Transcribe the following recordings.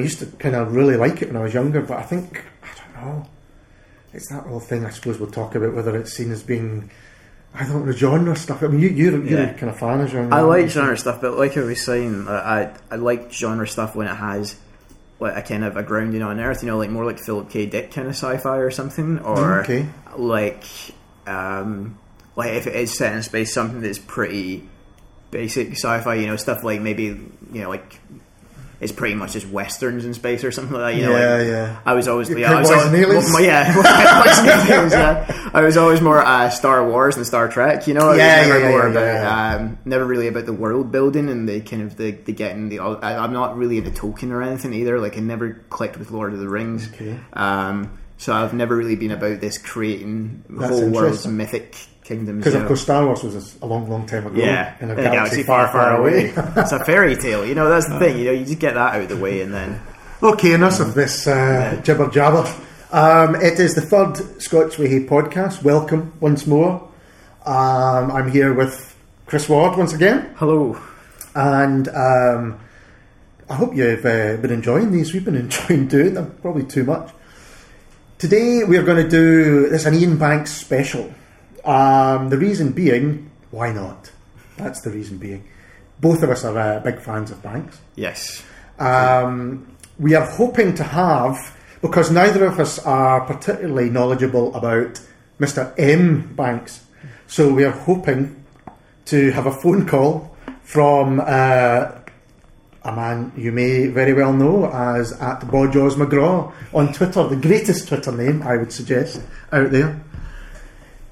I used to kind of really like it when I was younger, but I think I don't know. It's that whole thing. I suppose we'll talk about whether it's seen as being. I don't know genre stuff. I mean, you, you're you're Yeah. kind of fan of genre. I like genre stuff, but like I was saying, I I like genre stuff when it has like a kind of a grounding on earth. You know, like more like Philip K. Dick kind of sci-fi or something, or Okay. like um, like if it is set in space, something that's pretty basic sci-fi. You know, stuff like maybe you know like. It's pretty much just westerns in space or something like that. You know, Yeah, like, yeah. I was always, Your yeah, I was always well, yeah, Cowboys and Aliens, yeah. I was always more uh, Star Wars and Star Trek. You know, was Yeah, never yeah, more yeah, about um, never really about the world building and the kind of the, the getting the. I, I'm not really into Tolkien or anything either. Like I never clicked with Lord of the Rings. Okay. Um, so I've never really been about this creating That's whole world's mythic kingdoms. Because of know. course Star Wars was a long, long time ago. Yeah, in a in galaxy, far, far, away. it's a fairy tale. You know, that's the thing. You know, you just get that out of the way, and then okay, enough of this uh, jibber jabber. Um, it is the third Scotch Way podcast. Welcome once more. Um, I'm here with Chris Ward once again, hello. and um, I hope you've uh, been enjoying these. We've been enjoying doing them, probably too much. Today we are going to do this an Iain Banks special. Um, the reason being, why not? That's the reason being. Both of us are uh, big fans of Banks. Yes. Um, we are hoping to have, because neither of us are particularly knowledgeable about Mr. M. Banks, so we are hoping to have a phone call from uh, a man you may very well know as at Bojaws McGraw on Twitter, the greatest Twitter name I would suggest out there.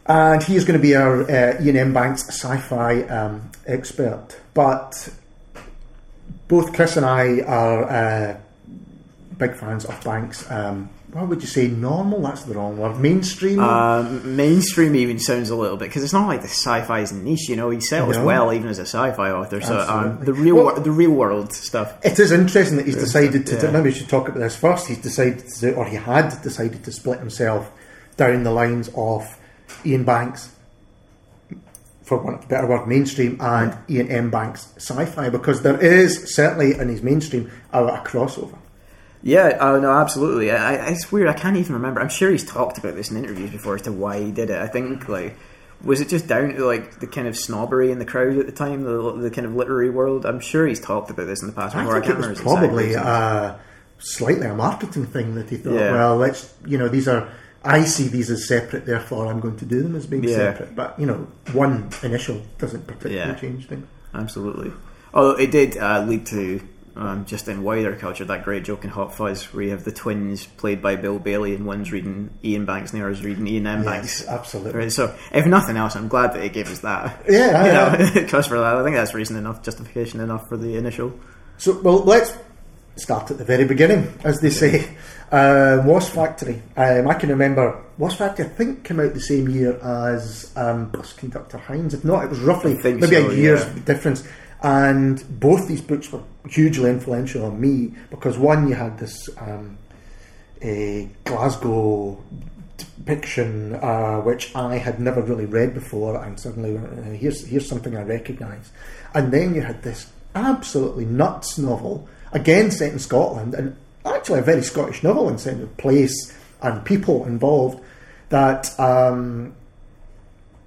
And he is going to be our uh, Iain M. Banks sci-fi um, expert. But both Chris and I are uh, big fans of Banks. Um, what would you say? Normal? That's the wrong word. Mainstream. Um, mainstream even sounds a little bit because it's not like the sci-fi is niche. You know, he sells No. well even as a sci-fi author. So um, the real Well- wor- the real world stuff. it is interesting that he's decided to. yeah. Maybe we should talk about this first. He's decided to, or he had decided to split himself down the lines of Iain Banks, for want of a better word, mainstream, and Iain M. Banks sci-fi, because there is certainly in his mainstream a, a crossover. Yeah, oh no, absolutely. I, I, it's weird. I can't even remember. I'm sure he's talked about this in interviews before as to why he did it. I think like was it just down to like the kind of snobbery in the crowd at the time, the, the kind of literary world. I'm sure he's talked about this in the past. I think it can't was remember his exact probably reasons. uh, slightly a marketing thing that he thought, Yeah. well, let's, you know, these are, I see these as separate, therefore I'm going to do them as being Yeah. separate. But, you know, one initial doesn't particularly Yeah. change things. Absolutely. Although it did uh, lead to um, just in wider culture that great joke in Hot Fuzz where you have the twins played by Bill Bailey and one's reading Iain Banks and the other's reading Iain M. Yes, Banks. absolutely. Right, so if nothing else, I'm glad that it gave us that. Yeah, you yeah. know, just for that, I think that's reason enough, justification enough for the initial. So, well, let's start at the very beginning, as they say. Uh, Wasp Factory. Um, I can remember Wasp Factory. I think came out the same year as um, Busconductor Hines. If not, it was roughly maybe so, a year's yeah. difference. And both these books were hugely influential on me because one, you had this um, a Glasgow depiction uh, which I had never really read before, and suddenly uh, here's here's something I recognise. And then you had this absolutely nuts novel, again set in Scotland, and actually a very Scottish novel in sense of place and people involved. That um,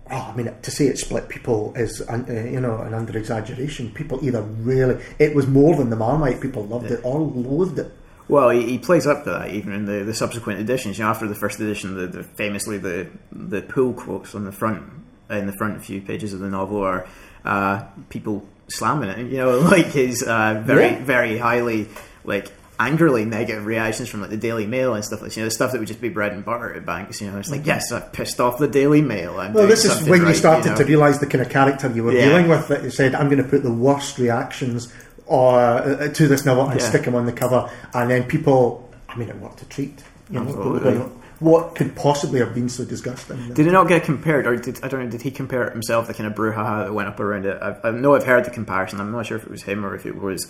oh, I mean, to say it split people is uh, you know an under exaggeration. People either really it was more than the Marmite people loved it or loathed it. Well, he, he plays up to that even in the, the subsequent editions. You know, after the first edition, the, the famously the the pull quotes on the front in the front few pages of the novel are uh, people slamming it. You know, like his uh, very Yeah. very highly like angrily negative reactions from like the Daily Mail and stuff like you know the stuff that would just be bread and butter at banks. You know, it's like yes, I've pissed off the Daily Mail. Mm-hmm. Well, this is when you right, started know. to realise the kind of character you were Yeah. dealing with. That you said, "I'm going to put the worst reactions uh, to this novel and Yeah. stick them on the cover," and then people, I mean, it worked a treat. You know. What could possibly have been so disgusting? Did it not get compared, or did I don't know? Did he compare it himself? The kind of brouhaha that went up around it. I, I know I've heard the comparison. I'm not sure if it was him or if it was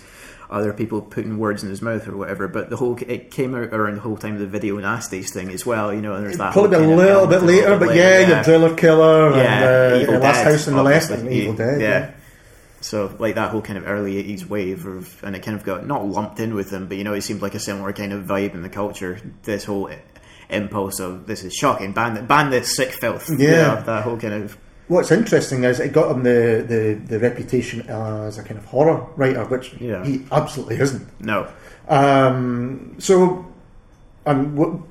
other people putting words in his mouth or whatever. But the whole it came out around the whole time of the video nasties thing as well. You know, and there's that Probably a little bit later, but bit yeah, later, your driller killer Yeah, and uh, Last House in the Left, obviously. and Evil Dead. yeah. yeah. So like that whole kind of early eighties wave of, and it kind of got not lumped in with them, but you know it seemed like a similar kind of vibe in the culture. This whole impulse of this is shocking, ban ban this sick filth. you Yeah. know, that whole kind of What's interesting is it got him the, the, the reputation as a kind of horror writer, which Yeah. he absolutely isn't. no. Um, so, um, w-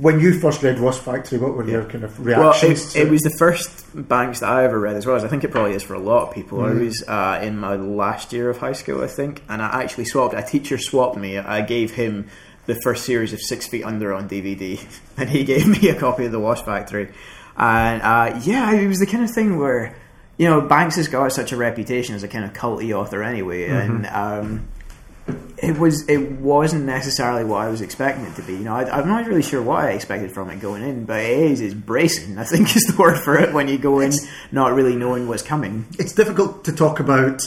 when you first read Wasp Factory, what were your kind of Well, reactions? it, to it was the first Banks that I ever read as well. As I think it probably is for a lot of people. Mm. I was uh, in my last year of high school, I think, and I actually swapped. A teacher swapped me. I gave him the first series of Six Feet Under on DVD, and he gave me a copy of The Wasp Factory. And uh, yeah, it was the kind of thing where you know Banks has got such a reputation as a kind of culty author anyway, Mm-hmm. and. Um, it was it wasn't necessarily what I was expecting it to be. You know, I, I'm not really sure what I expected from it going in, but it is it's bracing. I think is the word for it when you go in not really knowing what's coming. it's difficult to talk about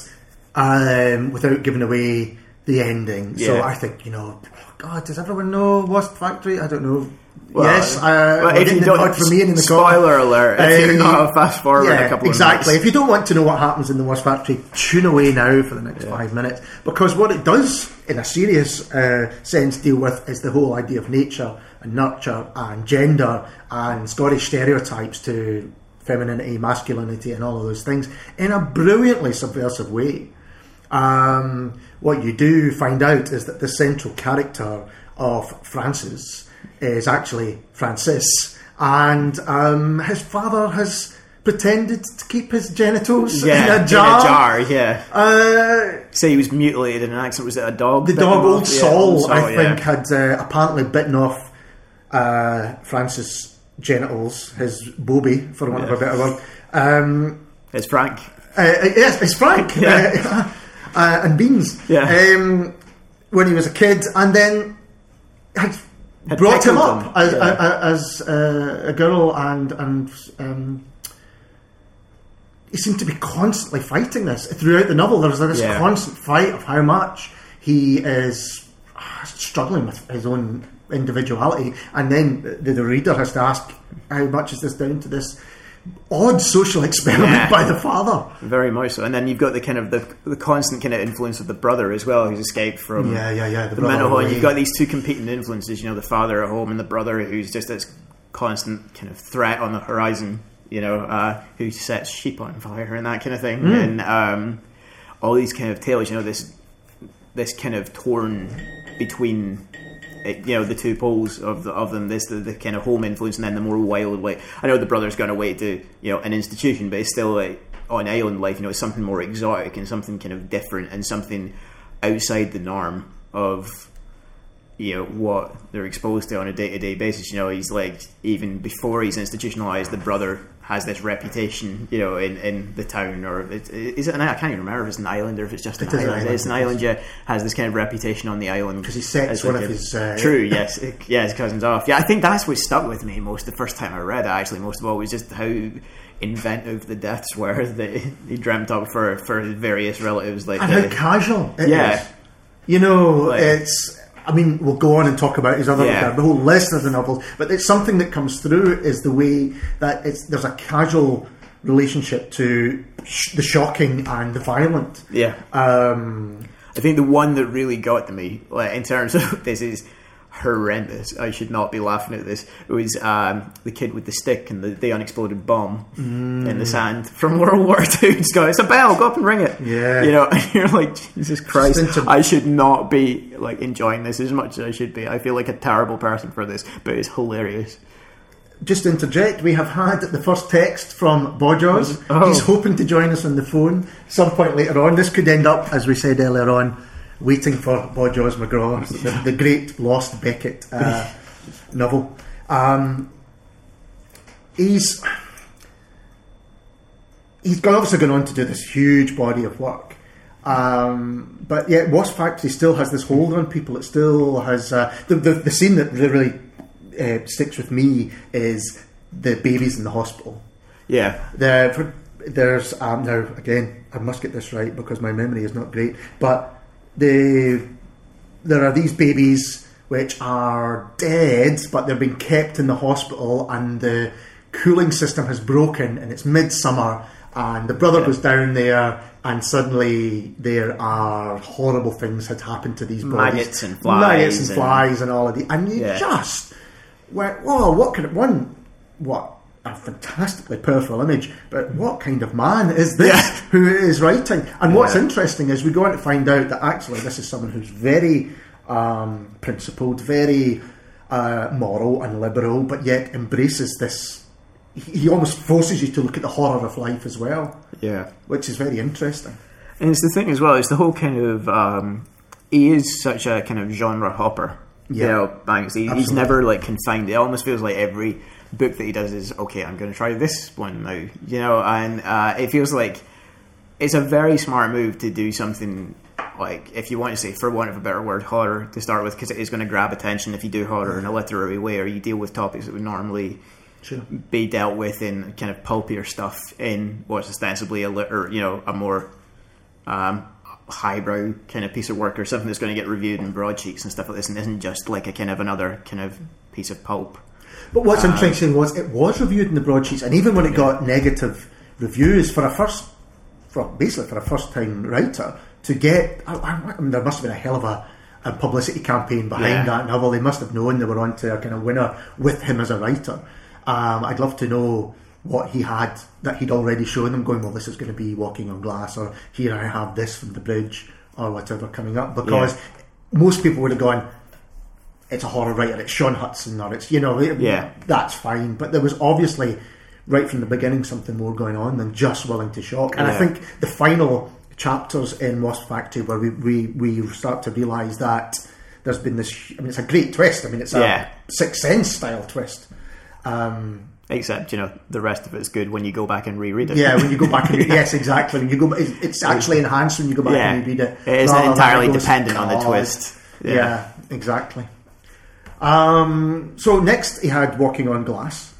um, without giving away the ending. So I think you know, God, does everyone know Wasp Factory? I don't know. Well, yes, uh, well, if you don't, from Ian in the spoiler alert! If you're Uh, not fast forward yeah, a couple of exactly. If you don't want to know what happens in the Wasp Factory, tune away now for the next five minutes because what it does, in a serious uh, sense, deal with is the whole idea of nature and nurture and gender and Scottish stereotypes to femininity, masculinity, and all of those things in a brilliantly subversive way. Um, what you do find out is that the central character of Francis is actually Francis, and um, his father has pretended to keep his genitals yeah, in a jar. yeah. Uh, Say he was mutilated in an accident. Was it a dog? the dog, old off? Yeah, Saul, Old Saul, I yeah. think, had uh, apparently bitten off uh, Francis' genitals, his bobby, for want of a better word. Um, It's Frank. Uh, uh, yes, it's Frank Yeah. uh, uh, and Beans. Yeah. Um, when he was a kid, and then had, Had brought him up him, as, yeah. a, a- as uh, a girl, and and um, he seemed to be constantly fighting this throughout the novel. There's this Yeah. constant fight of how much he is struggling with his own individuality, and then the, the reader has to ask, how much is this down to this odd social experiment Yeah. by the father? Very much so. And then you've got the kind of the, the constant kind of influence of the brother as well, who's escaped from Yeah, yeah, yeah. The, the mental home. You've got these two competing influences. You know, the father at home and the brother who's just this constant kind of threat on the horizon. You know, uh, who sets sheep on fire and that kind of thing, Hmm. and um, all these kind of tales. You know, this this kind of torn between. You know the two poles of the, of them. This the, the kind of home influence, and then the more wild way. I know the brother's away to you know an institution, but it's still like on island life. You know, it's something more exotic and something kind of different and something outside the norm of you know what they're exposed to on a day to day basis. You know, he's like even before he's institutionalized, the brother has this reputation. You know, in, in the town or it, is it? An, I can't even remember if it's an island or if it's just an It is an island. island, It's an island. Yeah, has this kind of reputation on the island because he sets one like of a- his, uh, true. Yes, yeah, his cousins off. Yeah, I think that's what stuck with me most the first time I read it. Actually, most of all was just how inventive the deaths were that he dreamt up for for his various relatives. Like and the- how casual it is. Yeah. You know, Like- it's. I mean, we'll go on and talk about his other Yeah. the whole list of the novels, but it's something that comes through is the way that it's there's a casual relationship to sh- the shocking and the violent. yeah. Um, I think the one that really got to me, like in terms of this, is horrendous. I should not be laughing at this. It was um, the kid with the stick and the, the unexploded bomb in the sand from World War Two. Just go, it's a bell. Go up and ring it. Yeah. you know. And you're like, Jesus Christ, into- I should not be like enjoying this as much as I should be. I feel like a terrible person for this, but it's hilarious. just interject, we have had the first text from Bodjos. Oh. He's hoping to join us on the phone some point later on. This could end up, as we said earlier on, waiting for Bodjos McGraw, the, the great Lost Beckett uh, novel. Um, he's he's gone, obviously gone on to do this huge body of work. Um, but yet, Wasp Factory still has this hold on people. It still has uh, the, the the scene that really uh, sticks with me is the babies in the hospital. Yeah, The, for, there's um, now again, I must get this right because my memory is not great. But the there are these babies which are dead, but they're being kept in the hospital, and the cooling system has broken, and it's midsummer, and the brother goes down there, and suddenly there are horrible things had happened to these bodies, Maggots and flies maggots and and- flies, and all of the, and you Yeah. just went, "Whoa, what could one? What a fantastically powerful image! But what kind of man is this Yeah. who is writing?" And what's Yeah. interesting is we go on to find out that actually this is someone who's very um, principled, very uh, moral and liberal, but yet embraces this. He almost forces you to look at the horror of life as well, Yeah. which is very interesting. And it's the thing as well, it's the whole kind of. Um, he is such a kind of genre hopper. Yeah. You know, Banks. He, he's never like confined. It almost feels like every book that he does is okay. I'm going to try this one now. You know, and uh, it feels like it's a very smart move to do something like, if you want to say, for want of a better word, horror to start with, because it is going to grab attention if you do horror in a literary way, or you deal with topics that would normally Sure. be dealt with in kind of pulpier stuff in what's ostensibly a lit- or you know a more um, highbrow kind of piece of work or something that's going to get reviewed in broadsheets and stuff like this, and isn't just like a kind of another kind of piece of pulp. But what's interesting was it was reviewed in the broadsheets, and even when it got negative reviews for a first, for basically for a first time writer to get, I, I, I mean, there must have been a hell of a, a publicity campaign behind Yeah. that novel. They must have known they were onto a kind of winner with him as a writer. Um, I'd love to know what he had that he'd already shown them, going, well, this is going to be Walking on Glass, or here I have this from the bridge, or whatever coming up, because most people would have gone, it's a horror writer, it's Shaun Hutson, or it's, you know, it- Yeah. that's fine. But there was obviously, right from the beginning, something more going on than just willing to shock. And I think the final chapters in Wasp Factory where we, we, we start to realise that there's been this, I mean, it's a great twist. I mean, it's a Yeah. Sixth Sense style twist. Um, Except you know the rest of it's good when you go back and reread it. yeah, when you go back and read yes, exactly. When you go, it's, it's actually enhanced when you go back Yeah. and read it. It isn't entirely it goes, dependent on the twist. Yeah, Yeah. exactly. Um, so next he had Walking on Glass.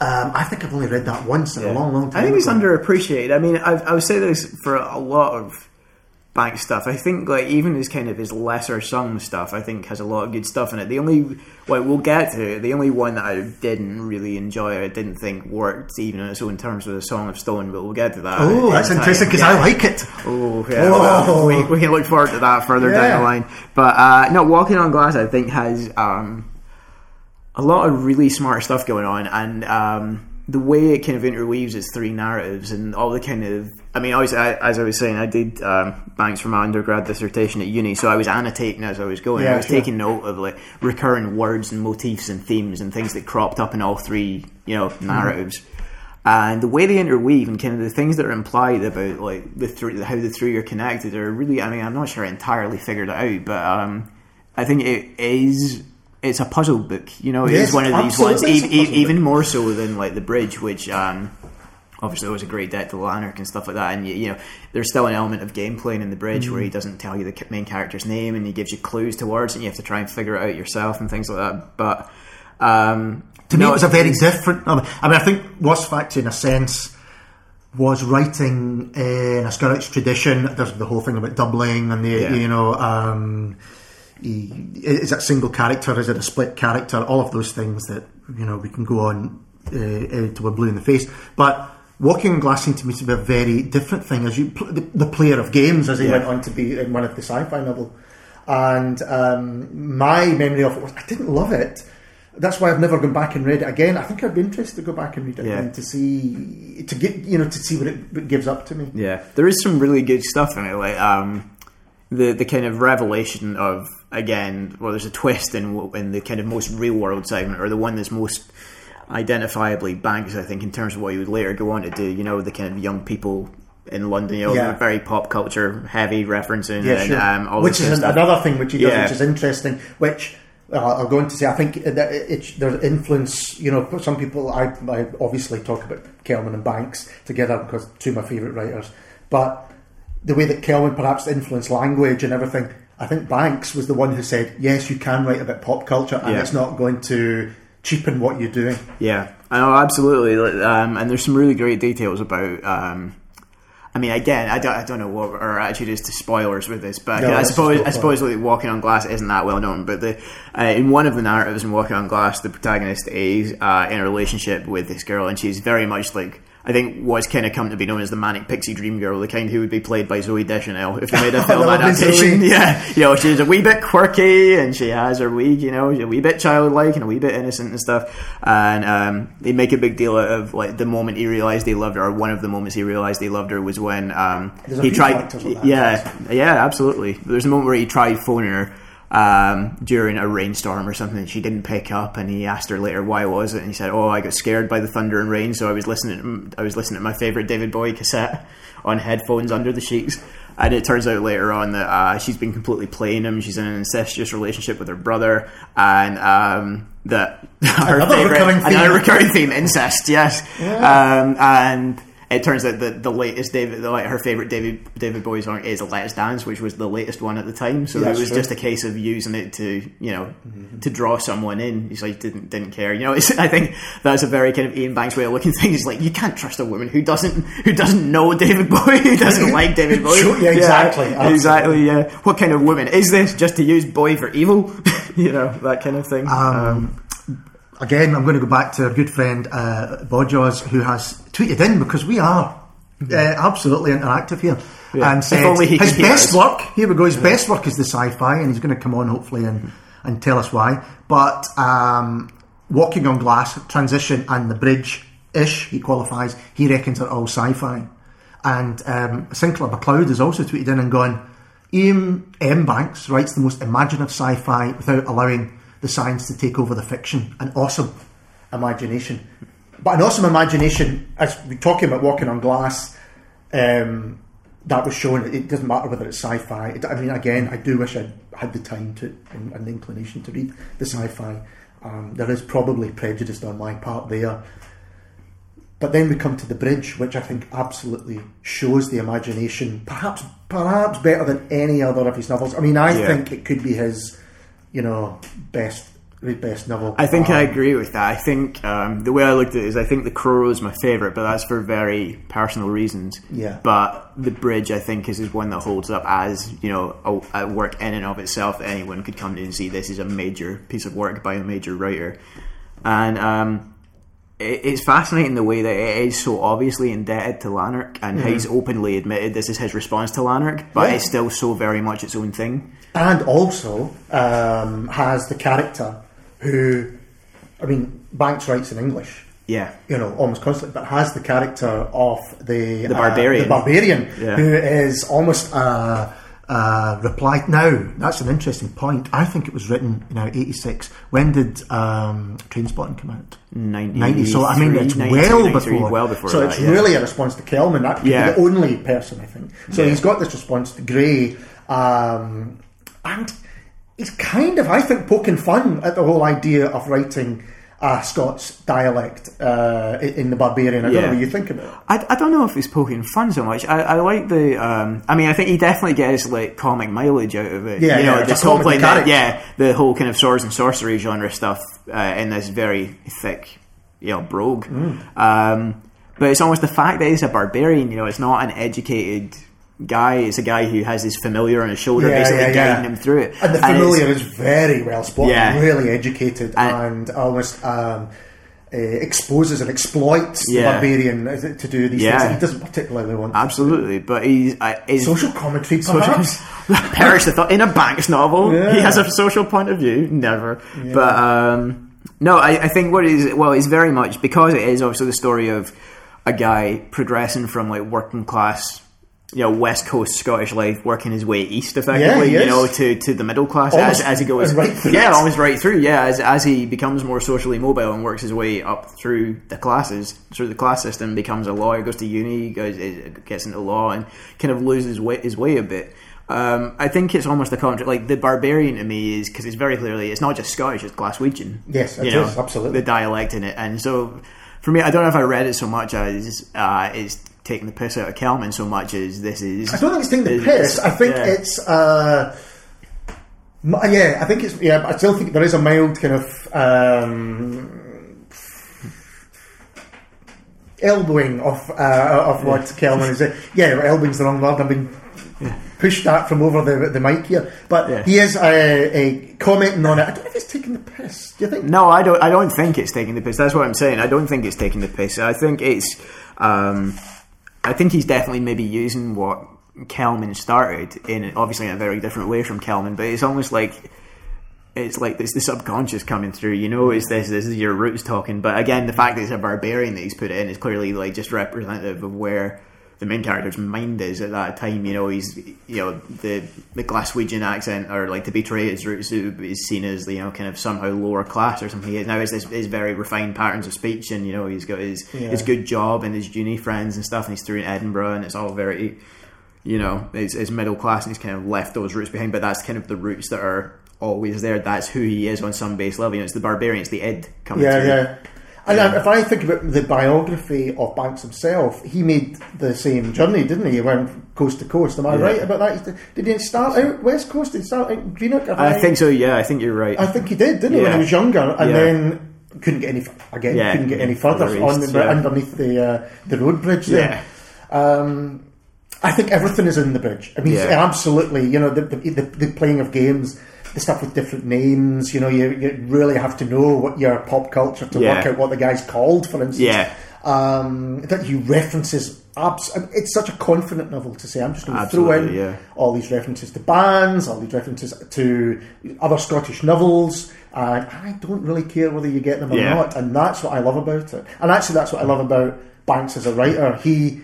Um, I think I've only read that once in a long, long time. I think it's ago. underappreciated. I mean, I've, I would say this for a lot of Bank stuff. I think like even his kind of his lesser sung stuff, I think has a lot of good stuff in it. The only well, we'll get to it. The only one that I didn't really enjoy, I didn't think worked even on its own terms with the Song of Stone. But we'll get to that. Oh, that's time. interesting because Yeah. I like it. Oh, yeah. Well, we, we can look forward to that further Yeah. down the line. But uh, no, Walking on Glass, I think, has um, a lot of really smart stuff going on, and um, the way it kind of interweaves its three narratives and all the kind of. I mean, I was, I, as I was saying, I did um, banks for my undergrad dissertation at uni, so I was annotating as I was going. Yeah, I was sure. taking note of like recurring words and motifs and themes and things that cropped up in all three, you know, narratives. And the way they interweave and kind of the things that are implied about like the three, how the three are connected are really. I mean, I'm not sure I entirely figured it out, but um, I think it is. It's a puzzle book, you know. It is Yes, one of these ones, it's e- e- even more so than like the bridge, which um, obviously was a great debt to Lanark and stuff like that. And you, you know, there's still an element of gameplay in the bridge Mm-hmm. where he doesn't tell you the main character's name and he gives you clues to words, and you have to try and figure it out yourself and things like that. But um, To me, no, it was a very different. I mean, I think Wasp Factory, in a sense, was writing in a Scottish tradition. There's the whole thing about doubling and the Yeah. you know, um, he- is it single character? Is it a split character? All of those things that you know we can go on uh, uh, to a blue in the face, but. Walking on Glass seemed to me to be a very different thing as you pl- the, the player of games as he Yeah. went on to be in one of the sci-fi novel. And um, my memory of it was I didn't love it. That's why I've never gone back and read it again. I think I'd be interested to go back and read it Yeah. again to see to get you know to see what it, what it gives up to me. Yeah, there is some really good stuff in it. Like um, the the kind of revelation of again, well, there's a twist in in the kind of most real world segment, or the one that's most identifiably Banks, I think, in terms of what he would later go on to do. You know, the kind of young people in London, you know, Yeah. very pop culture heavy referencing, Yeah, and sure. um, all which is stuff. another thing which he does, Yeah. which is interesting. Which uh, I'm going to say. I think that it, there's influence. You know, some people. I, I obviously talk about Kelman and Banks together because two of my favourite writers. But the way that Kelman perhaps influenced language and everything, I think Banks was the one who said, "Yes, you can write about pop culture, and Yeah. it's not going to cheapen what you're doing." Yeah, I know absolutely. Um, and there's some really great details about. Um, I mean, again, I don't, I don't know what our attitude is to spoilers with this, but No, I suppose I suppose like, Walking on Glass isn't that well known. But the uh, in one of the narratives in Walking on Glass, the protagonist is uh, in a relationship with this girl, and she's very much like I think was kind of come to be known as the manic pixie dream girl, the kind who would be played by Zooey Deschanel if they made a film adaptation. Yeah, you know, she's a wee bit quirky and she has her wee, you know, a wee bit childlike and a wee bit innocent and stuff. And um, they make a big deal out of like the moment he realized he loved her, or one of the moments he realized he loved her was when um, he tried. Yeah, yeah, absolutely. There's a moment where he tried phoning her um, during a rainstorm or something. She didn't pick up, and he asked her later why was it, and he said, "Oh, I got scared by the thunder and rain, so I was listening. I was listening to my favorite David Bowie cassette on headphones under the sheets." And it turns out later on that uh, she's been completely playing him. She's in an incestuous relationship with her brother, and um, that her another favorite, recurring theme. another recurring theme, incest. Yes, Yeah. um, and it turns out that the latest David, like her favorite David David Bowie song is "Let's Dance," which was the latest one at the time. So Yeah, it was true. just a case of using it to you know to draw someone in. He's like didn't didn't care. You know, it's, I think that's a very kind of Iain Banks way of looking at things. Like you can't trust a woman who doesn't who doesn't know David Bowie, who doesn't like David Bowie. Sure, yeah, exactly, absolutely. exactly. Yeah, what kind of woman is this? Just to use Bowie for evil? you know that kind of thing. Um, Again, I'm going to go back to our good friend uh, Bodjaws, who has tweeted in because we are uh, absolutely interactive here, Yeah. and said his best us. work. Here we go. His best work is the sci-fi, and he's going to come on hopefully and and tell us why. But um, Walking on Glass, Transition, and The Bridge ish, he qualifies. He reckons are all sci-fi. And um, Sinclair McLeod has also tweeted in and gone. Iain M. Banks writes the most imaginative sci-fi without allowing the science to take over the fiction. An awesome imagination, but an awesome imagination. As we're talking about walking on glass, um, that was shown. It doesn't matter whether it's sci-fi. It, I mean, again, I do wish I had the time to and, and the inclination to read the sci-fi. Um, there is probably prejudice on my part there. But then we come to the bridge, which I think absolutely shows the imagination, perhaps perhaps better than any other of his novels. I mean, I Yeah. think it could be his, you know, best best novel. I think I Um, agree with that. I think um, the way I looked at it is I think The Crow is my favourite, but that's for very personal reasons. Yeah. But The Bridge, I think, is, is one that holds up as, you know, a, a work in and of itself that anyone could come to and see this is a major piece of work by a major writer. And um, it's fascinating the way that it is so obviously indebted to Lanark and he's openly admitted this is his response to Lanark, but Mm-hmm. Yeah. it's still so very much its own thing. and also um, has the character who, I mean, Banks writes in English. Yeah. you know, almost constantly, but has the character of the The uh, barbarian. the barbarian, Yeah. who is almost a, reply. Now, that's an interesting point. I think it was written in eighty six. When did um, Trainspotting come out? 90. So I mean, it's well before. well before So that, it's yeah. really a response to Kelman. That could Yeah. be the only person I think. So Yeah. he's got this response to Gray, um, and he's kind of, I think, poking fun at the whole idea of writing. A Scots dialect uh, in the Barbarian. I don't Yeah. know what you think about it. I, I don't know if he's poking fun so much. I, I like the. Um, I mean, I think he definitely gets like comic mileage out of it. Yeah, you know, yeah, this whole like the, yeah, the whole kind of swords and sorcery genre stuff uh, in this very thick, you know, brogue. Mm. Um, but it's almost the fact that he's a barbarian. You know, it's not an educated guy. It's a guy who has his familiar on his shoulder, Yeah, basically yeah, yeah. guiding him through it. And the familiar is very well Yeah. really educated, And- and, almost um, uh, exposes and exploits the barbarian to do these Yeah. things that he doesn't particularly want. Absolutely, but he's uh, is Social commentary, Social- perhaps. Perish the thought in a Banks novel. Yeah. He has a social point of view. Never. But um, no, I, I think what is well, it's very much because it is obviously the story of a guy progressing from like working class. You know, West Coast Scottish life, working his way east, effectively. he you know, to, to the middle class Almost as, as he goes. right through yeah, almost right through. Yeah, as, as he becomes more socially mobile and works his way up through the classes, through the class system, becomes a lawyer, goes to uni, goes gets into law, and kind of loses way, his way a bit. Um, I think it's almost the contract. Like the barbarian to me is because it's very clearly it's not just Scottish; it's Glaswegian. Yes, it you know, is, absolutely. the dialect in it, and so for me, I don't know if I read it so much as uh, is taking the piss out of Kelman so much as this is. I don't think it's taking the piss. I think yeah. it's. Uh, yeah, I think it's. Yeah, I still think there is a mild kind of. Um, elbowing of uh, of what Kelman is saying. Yeah, elbowing's the wrong word. I've been pushed that from over the the mic here, but Yeah. he is uh, a commenting on it. I don't know if it's taking the piss. Do you think? No, I don't. I don't think it's taking the piss. That's what I'm saying. I don't think it's taking the piss. I think it's. Um, I think he's definitely maybe using what Kelman started in obviously in a very different way from Kelman, but it's almost like it's like this the subconscious coming through. You know, is this this is your roots talking? But again, the fact that it's a barbarian that he's put in is clearly like just representative of where the main character's mind is at that time. You know, he's you know the the Glaswegian accent or like to betray his roots is seen as you know kind of somehow lower class or something. Now it's his very refined patterns of speech, and you know he's got his Yeah. his good job and his uni friends and stuff, and he's through in Edinburgh, and it's all very you know is, is middle class, and he's kind of left those roots behind. But that's kind of the roots that are always there. That's who he is on some base level. You know, it's the barbarian, it's the id coming Yeah, through. yeah. And uh, if I think about the biography of Banks himself, he made the same journey, didn't he? He went coast to coast. Am I Yeah. right about that? Did he start out West Coast? Did he start out Greenock? Have I think so. Yeah, I think you're right. I think he did, didn't he, when he was younger, and Yeah. then couldn't get any again. Yeah, couldn't get any further on the, yeah. underneath the uh, the road bridge there. Um, I think everything is in the bridge. I mean, Yeah. absolutely. You know, the, the, the, the playing of games, the stuff with different names. You know, you, you really have to know what your pop culture to Yeah. work out what the guy's called. For instance, Yeah. um, that he references. Abs- it's such a confident novel to say. I'm just going to throw in yeah. all these references to bands, all these references to other Scottish novels. And I don't really care whether you get them or Yeah. not, and that's what I love about it. And actually, that's what I love about Banks as a writer. He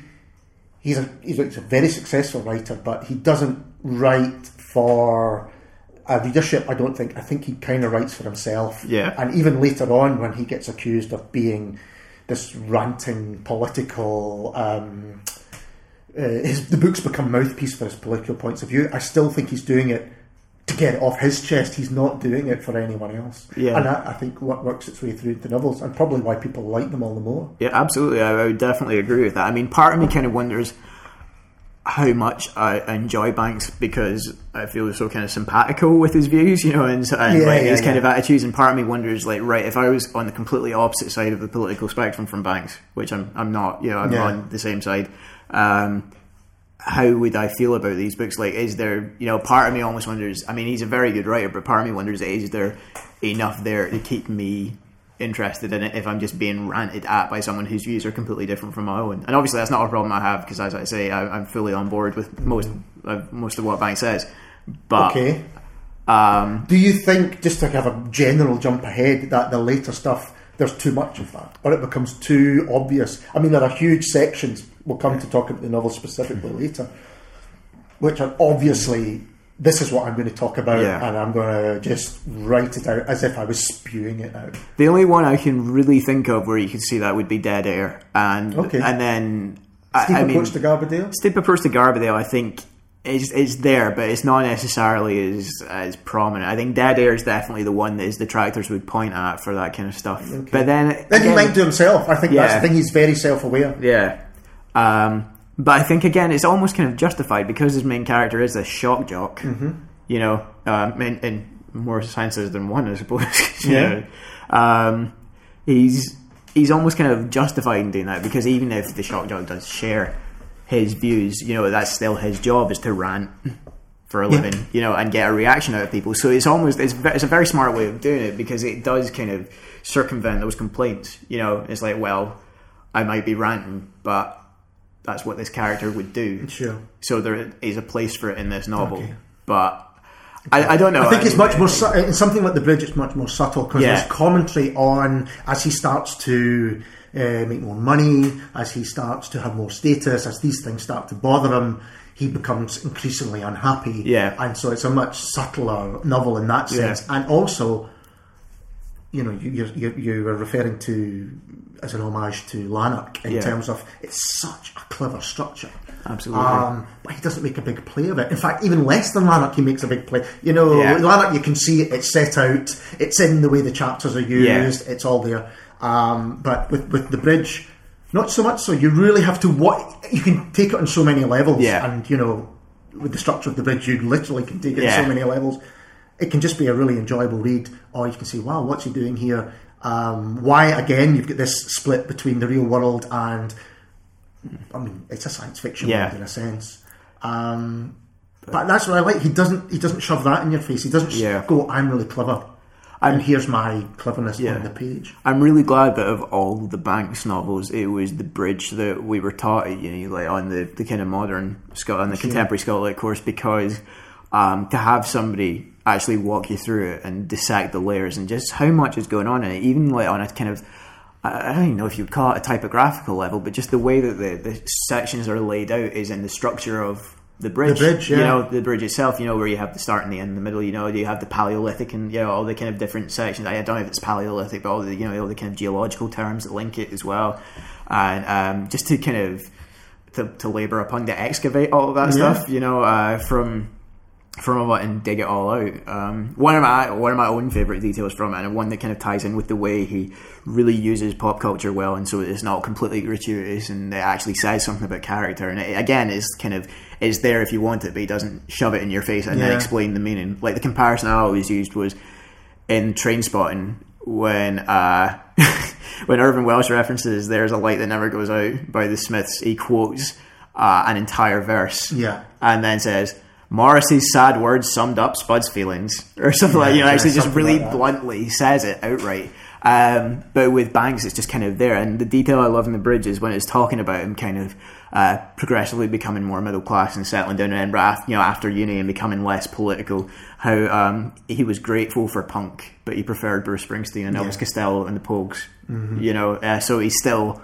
he's a he's a, he's a very successful writer, but he doesn't write for a readership. I don't think. I think he kind of writes for himself. Yeah. And even later on, when he gets accused of being this ranting political. Um, uh, his, the books become mouthpiece for his political points of view. I still think he's doing it to get it off his chest. He's not doing it for anyone else. Yeah. And that, I think, what works its way through the novels, and probably why people like them all the more. Yeah, absolutely. I, I would definitely agree with that. I mean, part of me kind of wonders how much I enjoy Banks because I feel so kind of simpatico with his views, you know, and, and Yeah, like yeah, his kind yeah. of attitudes. And part of me wonders, like, right, if I was on the completely opposite side of the political spectrum from Banks, which I'm, I'm not, you know, I'm on the same side. Um, how would I feel about these books? Like, is there, you know, part of me almost wonders. I mean, he's a very good writer, but part of me wonders, is there enough there to keep me interested in it if I'm just being ranted at by someone whose views are completely different from my own? And obviously, that's not a problem I have because, as I say, I, I'm fully on board with most uh, most of what Banks says. But Okay. um, Do you think, just to have a general jump ahead, that the later stuff there's too much of that, or it becomes too obvious? I mean, there are huge sections. We'll come to talk about the novel specifically later, which are obviously this is what I'm going to talk about, Yeah. and I'm going to just write it out as if I was spewing it out. the only one I can really think of where you could see that would be Dead Air, and Okay. and then I, Steve I mean, to Garbadale. Steep approach to Garbadale, I think, is is there, but it's not necessarily as as prominent. I think Dead Air is definitely the one that his detractors would point at for that kind of stuff. But then, Then he might do himself. I think that's Yeah. the thing. He's very self-aware. yeah. Um, but I think again, it's almost kind of justified because his main character is a shock jock. Mm-hmm. You know, um, in, in more senses than one, I suppose. you Yeah. know. Um, he's he's almost kind of justified in doing that because even if the shock jock does share his views, you know, that's still his job is to rant for a Yeah. living, you know, and get a reaction out of people. So it's almost it's, it's a very smart way of doing it because it does kind of circumvent those complaints. You know, it's like, well, I might be ranting, but that's what this character would do. Sure. So there is a place for it in this novel, Okay. but I, I don't know. I think it's mean, much more su- in something like the bridge. It's much more subtle because Yeah. there's commentary on as he starts to uh, make more money, as he starts to have more status, as these things start to bother him. He becomes increasingly unhappy, Yeah. and so it's a much subtler novel in that Yeah. sense. And also, you know, you, you, you were referring to as an homage to Lanark in Yeah. terms of it's such a clever structure. Absolutely. Um, but he doesn't make a big play of it. In fact, even less than Lanark, he makes a big play. You know, Yeah. Lanark, you can see it, it's set out, it's in the way the chapters are Yeah. used, it's all there. Um, but with, with the bridge, not so much so. You really have to, what you can take it on so many levels. Yeah. And, you know, with the structure of the bridge, you literally can take it Yeah. on so many levels. It can just be a really enjoyable read, or you can say, wow, what's he doing here? Um, why, again, you've got this split between the real world and I mean, it's a science fiction Yeah. world in a sense. Um, but that's what I like. He doesn't. He doesn't shove that in your face. He doesn't Yeah. go, "I'm really clever." and here's my cleverness Yeah. on the page. I'm really glad that of all the Banks novels, it was the bridge that we were taught you know, like on the, the kind of modern Scott on the contemporary Scotland course, because um, to have somebody actually walk you through it and dissect the layers and just how much is going on in it, even like on a kind of I don't even know if you'd call it a typographical level, but just the way that the, the sections are laid out is in the structure of the bridge. The bridge, yeah. You know, the bridge itself, you know, where you have the start and the end, the middle, you know, you have the Paleolithic and, you know, all the kind of different sections. I don't know if it's Paleolithic, but all the, you know, all the kind of geological terms that link it as well. And um, just to kind of, to, to labour upon, to excavate all of that Yeah. stuff, you know, uh, from from it and dig it all out. Um, one of my one of my own favorite details from it, and one that kind of ties in with the way he really uses pop culture well, and so it's not completely gratuitous, and it actually says something about character. And it, again, is kind of is there if you want it, but he doesn't shove it in your face and then explain the meaning. Like the comparison I always used was in Trainspotting when uh, when Irvine Welsh references "There's a light that never goes out" by the Smiths, he quotes uh, an entire verse Yeah. and then says Morrissey's sad words summed up Spud's feelings, or something like you know, yeah, actually just really like bluntly says it outright. Um, but with Banks, it's just kind of there, and the detail I love in the bridge is when it's talking about him kind of uh, progressively becoming more middle class and settling down in Edinburgh, you know, after uni and becoming less political. How um, he was grateful for punk, but he preferred Bruce Springsteen and Elvis Costello and the Pogues. Mm-hmm. You know, uh, so he's still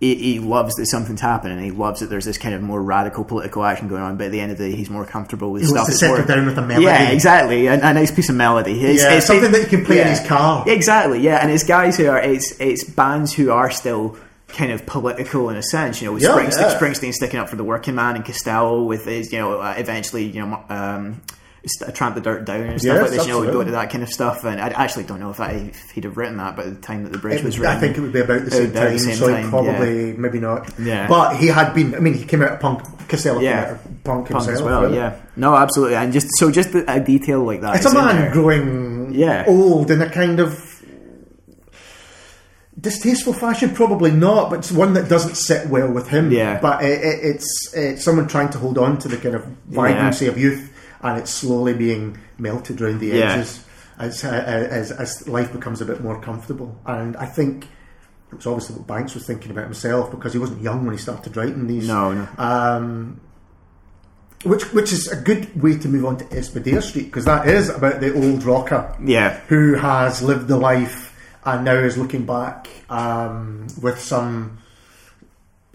he, he loves that something's happening. He loves that there's this kind of more radical political action going on. But at the end of the day, he's more comfortable with He stuff. wants to settle down with a melody. Yeah, exactly. A, a nice piece of melody. It's, Yeah, it's something that you can play in his car. Exactly. Yeah, and it's guys who are it's it's bands who are still kind of political in a sense. You know, with Yeah, Springsteen, yeah. Springsteen sticking up for the working man, and Costello with his, you know, uh, eventually, you know. Um, Tramp the Dirt Down and stuff Yes, like this, you know, go to that kind of stuff. And I actually don't know if, that, if he'd have written that by the time that the bridge It was written. I think it would be about the same would be about time, the same so time, probably maybe not. Yeah. But he had been. I mean, he came out of punk. Costello Yeah. came out of punk, punk himself. as well. really. Yeah, no, absolutely, and just so just a detail like that. It's a man growing Yeah. old in a kind of distasteful fashion, probably not, but it's one that doesn't sit well with him. Yeah. But it, it, it's it's someone trying to hold on to the kind of vibrancy of youth, and it's slowly being melted around the Yeah. edges as, as as life becomes a bit more comfortable. And I think. It was obviously what Banks was thinking about himself because he wasn't young when he started writing these. No, no. Um, which which is a good way to move on to Espedair Street because that is about the old rocker Yeah, who has lived the life and now is looking back um, with some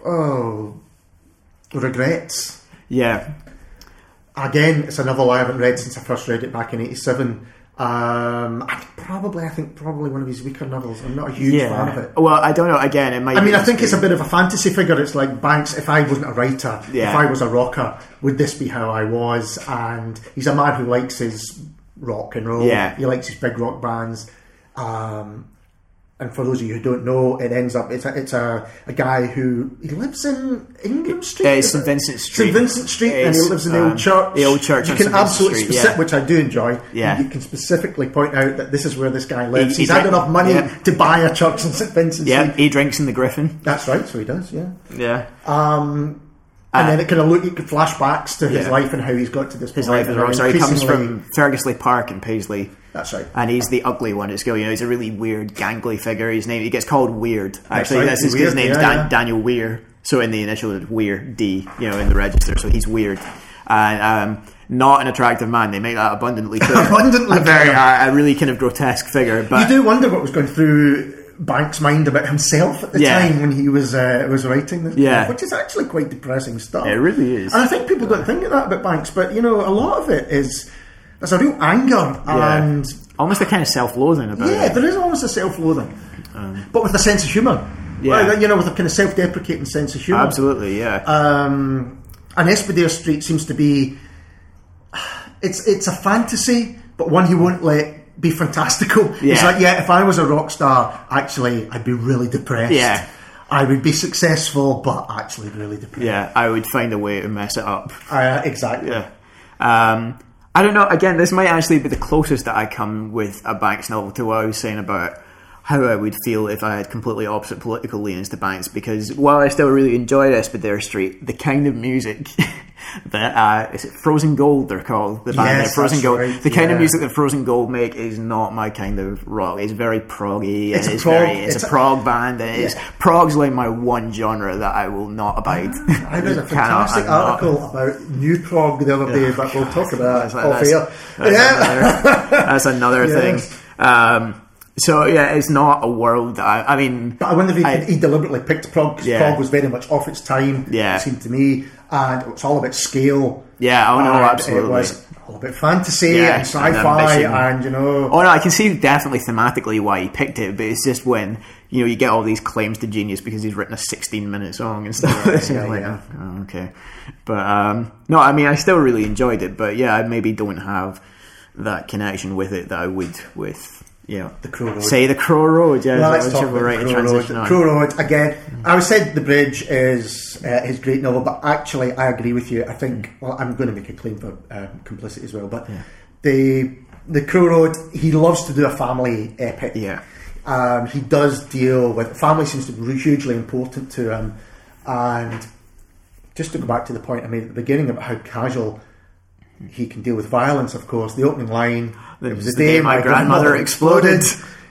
oh regrets. yeah, Again, it's a novel I haven't read since I first read it back in '87. Um, I probably, I think, probably one of his weaker novels. I'm not a huge yeah. fan of it. Well, I don't know. Again, it might. I mean, I think it's a bit of a fantasy figure. It's like Banks. If I wasn't a writer, Yeah. if I was a rocker, would this be how I was? And he's a man who likes his rock and roll. Yeah. he likes his big rock bands. Um, and for those of you who don't know, it ends up it's a, it's a, a guy who he lives in Ingram Street. Uh, St? Vincent Street. St Vincent Street, and he lives in the um, old church. the old church You can. Absolutely Street, specific, yeah. which I do enjoy. Yeah. you can specifically point out that this is where this guy lives. He- He's he had enough money yeah. to buy a church in St Vincent Yeah, Street. he drinks in the Griffin. That's right. So he does. Yeah. Yeah, Um, and Uh, then it kind of look, it flashbacks to his Yeah. life and how he's got to this his point. life is wrong. So he comes from Ferguslie Park in Paisley. That's right. And he's the ugly one at school. You know, he's a really weird, gangly figure. His name he gets called Weird. Actually, right, that's his, Weird, his name's yeah, Dan, yeah. Daniel Weir. So in the initial it's Weir D, you know, in the register. So he's weird and um, not an attractive man. They make that abundantly clear. Abundantly a very, uh, a really kind of grotesque figure. But You do wonder what was going through Banks' mind about himself at the Yeah. time when he was uh, was writing this, Yeah. book, which is actually quite depressing stuff. it really is. And I think people don't think of that about Banks, but you know, a lot of it is there's a real anger Yeah. and Almost a kind of self-loathing about yeah, it. there is almost a self-loathing, but with a sense of humour. Yeah. You know, with a kind of self-deprecating sense of humour. Absolutely, yeah. Um, and Espedair Street seems to be it's it's a fantasy, but one he won't let be fantastical. Yeah. like, yeah, if I was a rock star, actually, I'd be really depressed. Yeah. I would be successful, but actually really depressed. yeah, I would find a way to mess it up. Uh, exactly. Yeah. Um, I don't know. Again, this might actually be the closest that I come with a Banks novel to what I was saying about how I would feel if I had completely opposite political leanings to Banks because while I still really enjoy Espedair Street, the kind of music that uh, is it Frozen Gold they're called the band Yes, Frozen Gold. right, the kind of music that Frozen Gold make is not my kind of rock. It's very proggy. It's it's prog- very it's, it's a, a- prog band. And it's Yeah. prog's like my one genre that I will not abide. I read a fantastic I'm not- article about New Prog the other day, but we'll talk about That's, that off that's- air. that's Yeah. another, that's another thing. Um, so yeah, it's not a world. that I, I mean, But I wonder if he, I- he deliberately picked Prog because Yeah. Prog was very much off its time, Yeah. it seemed to me, and it's all about scale. yeah, oh no, absolutely. It was all about fantasy Yeah, and and sci-fi ambition. and, you know... Oh no, I can see definitely thematically why he picked it, but it's just when you know you get all these claims to genius because he's written a sixteen-minute song and stuff. It's yeah, like, yeah. oh, okay, but um, no, I mean I still really enjoyed it, but yeah, I maybe don't have that connection with it that I would with know The Crow Road. Say the Crow Road, yeah, Well, let's talk about right Crow Road. on? Crow Road again. I said the bridge is uh, his great novel, but actually, I agree with you. I think. Well, I'm going to make a claim for um, complicity as well, but the the Crow Road. He loves to do a family epic. Yeah. Um, he does deal with family. Seems to be hugely important to him, and just to go back to the point I made at the beginning about how casual he can deal with violence. Of course, the opening line. It It was was the day my grandmother exploded.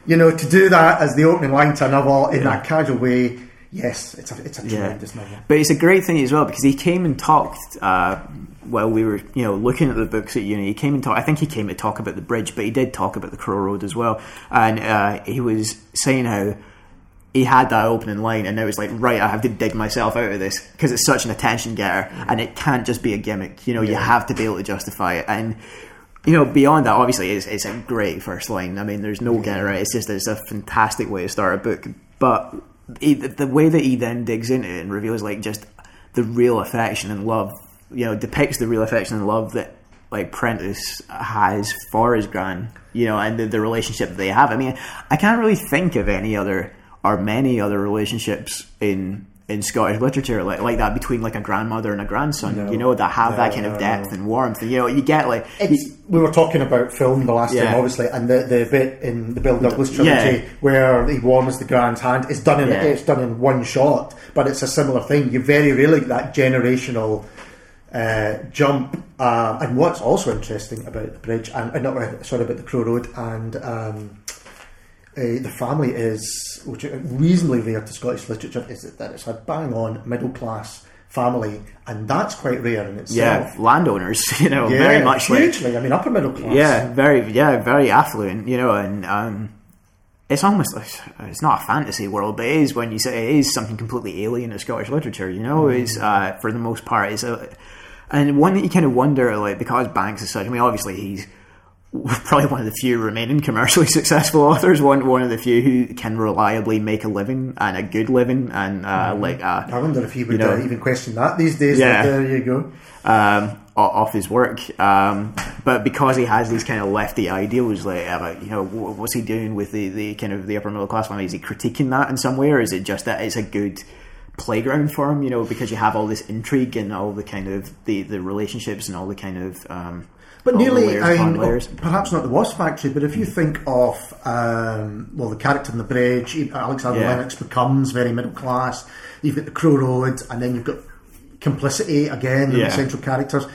You know, to do that as the opening line to a novel in that casual way, yes, it's a it's a Yeah. tremendous novel. But it's a great thing as well because he came and talked uh, while we were, you know, looking at the books at uni. He came and talked. I think he came to talk about the bridge, but he did talk about the Crow Road as well. And uh, he was saying how he had that opening line, and it was like, right, I have to dig myself out of this because it's such an attention getter, mm. and it can't just be a gimmick. You know, you have to be able to justify it and. You know, beyond that, obviously, it's, it's a great first line. I mean, there's no getting around. it. It's just it's a fantastic way to start a book. But he, the way that he then digs into it and reveals like just the real affection and love, you know, depicts the real affection and love that like Prentice has for his gran, you know, and the, the relationship that they have. I mean, I can't really think of any other or many other relationships in in Scottish literature like like that between like a grandmother and a grandson, No. you know, that have that No, kind of depth no. and warmth. And you know, you get like It's, we were talking about film the last Yeah. time, obviously, and the, the bit in the Bill Douglas trilogy Yeah. where he warms the grand's hand. It's done in Yeah. it's done in one shot, but it's a similar thing. You very rarely get that generational uh, jump. Uh, and what's also interesting about the bridge, and uh, not sorry about the Crow Road and um, uh, the family is, which is reasonably rare to Scottish literature, is that it's a bang on middle class family, and that's quite rare in itself. yeah, landowners, you know, Yeah, very much like hugely. I mean, upper middle class. yeah, very yeah, very affluent, you know, and um, it's almost like it's not a fantasy world, but it is when you say it is something completely alien to Scottish literature. You know, is uh, for the most part is a and one that you kind of wonder like because Banks is such. I mean, obviously he's probably one of the few remaining commercially successful authors. One one of the few who can reliably make a living and a good living, and uh, like uh, I wonder if he would You know. uh, even question that these days. Yeah. There you go. um, off his work. Um, but because he has these kind of lefty ideals, like about you know what's he doing with the, the kind of the upper middle class family? Is he critiquing that in some way, or is it just that it's a good playground for him? You know, because you have all this intrigue and all the kind of the, the relationships and all the kind of um, But nearly, layers I mean, layers. perhaps not the Wasp Factory, but if you think of, um, well, the character in the bridge, Alexander Yeah. Lennox becomes very middle class. You've got the Crow Road, and then you've got complicity again, Yeah. the central characters.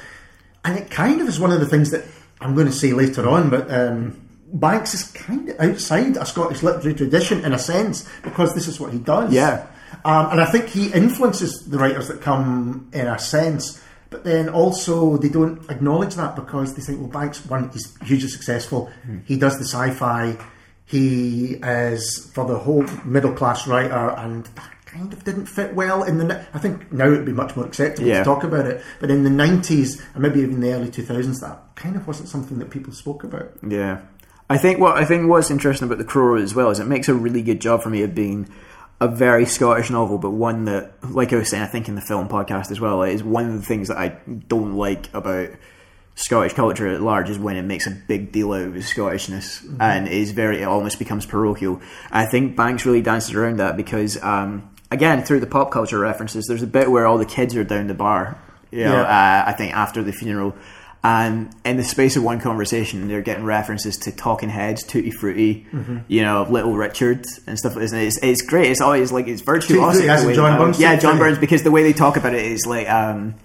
And it kind of is one of the things that I'm going to say later on, but um, Banks is kind of outside a Scottish literary tradition in a sense, because this is what he does. Yeah. Um, and I think he influences the writers that come in a sense, but then also they don't acknowledge that because they think, well, Banks, one, is hugely successful. Hmm. He does the sci fi. He is for the whole middle class writer, and that kind of didn't fit well in the. I think now it'd be much more acceptable Yeah. to talk about it, but in the 90s and maybe even the early 2000s, that kind of wasn't something that people spoke about. Yeah, I think what I think what's interesting about the Crow as well is it makes a really good job for me of being a very Scottish novel, but one that, like I was saying, I think in the film podcast as well, is one of the things that I don't like about Scottish culture at large is when it makes a big deal out of Scottishness and is very, it almost becomes parochial. I think Banks really dances around that because, um, again, through the pop culture references, there's a bit where all the kids are down the bar, you know, Yeah. uh, I think after the funeral. And in the space of one conversation, they're getting references to Talking Heads, Tutti Frutti, Mm-hmm. you know, Little Richard and stuff like this. And it's, it's great. It's always like it's virtuosic. Way John Burns Yeah, John Burns, because the way they talk about it is like. um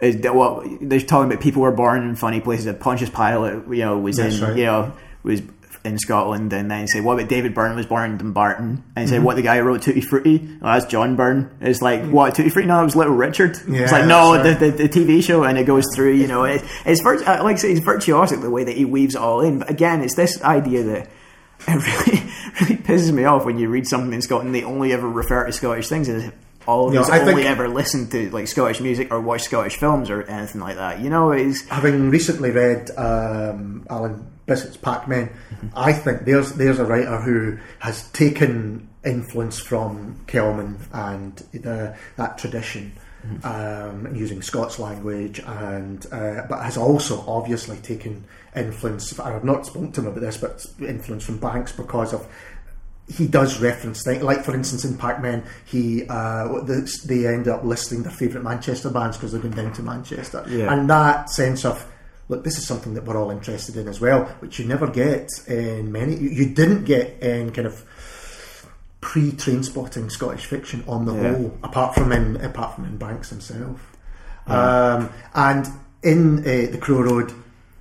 is that what they're talking about? People were born in funny places. That Pontius Pilate, you know, was That's in, right. you know, was in Scotland, and then say, "What about David Byrne was born in Dumbarton?" And say, Mm-hmm. "What the guy who wrote Tutti Frutti? Oh, that's John Byrne." It's like, "What Tutti Frutti? No, it was Little Richard." Yeah, it's like, no, the, the, the TV show, and it goes through. You know, it, it's virt- uh, like I say, it's virtuosic the way that he weaves it all in. But again, it's this idea that. It really, really pisses me off when you read something in Scotland. They only ever refer to Scottish things as all of No, us I only think- ever listen to like Scottish music or watch Scottish films or anything like that. You know, is having recently read um, Alan Bissett's Pack Men, I think there's there's a writer who has taken influence from Kelman and the, that tradition, um, using Scots language, and uh, but has also obviously taken influence. I've not spoken to him about this, but influence from Banks because of he does reference things like, for instance, in Pack Men, he uh, the, they end up listing their favourite Manchester bands because they're going down to Manchester, Yeah. and that sense of look, this is something that we're all interested in as well, which you never get in many. You, didn't get in kind of pre-Trainspotting Scottish fiction on the Yeah. whole, apart from in apart from in Banks himself, um, and in uh, the Crow Road,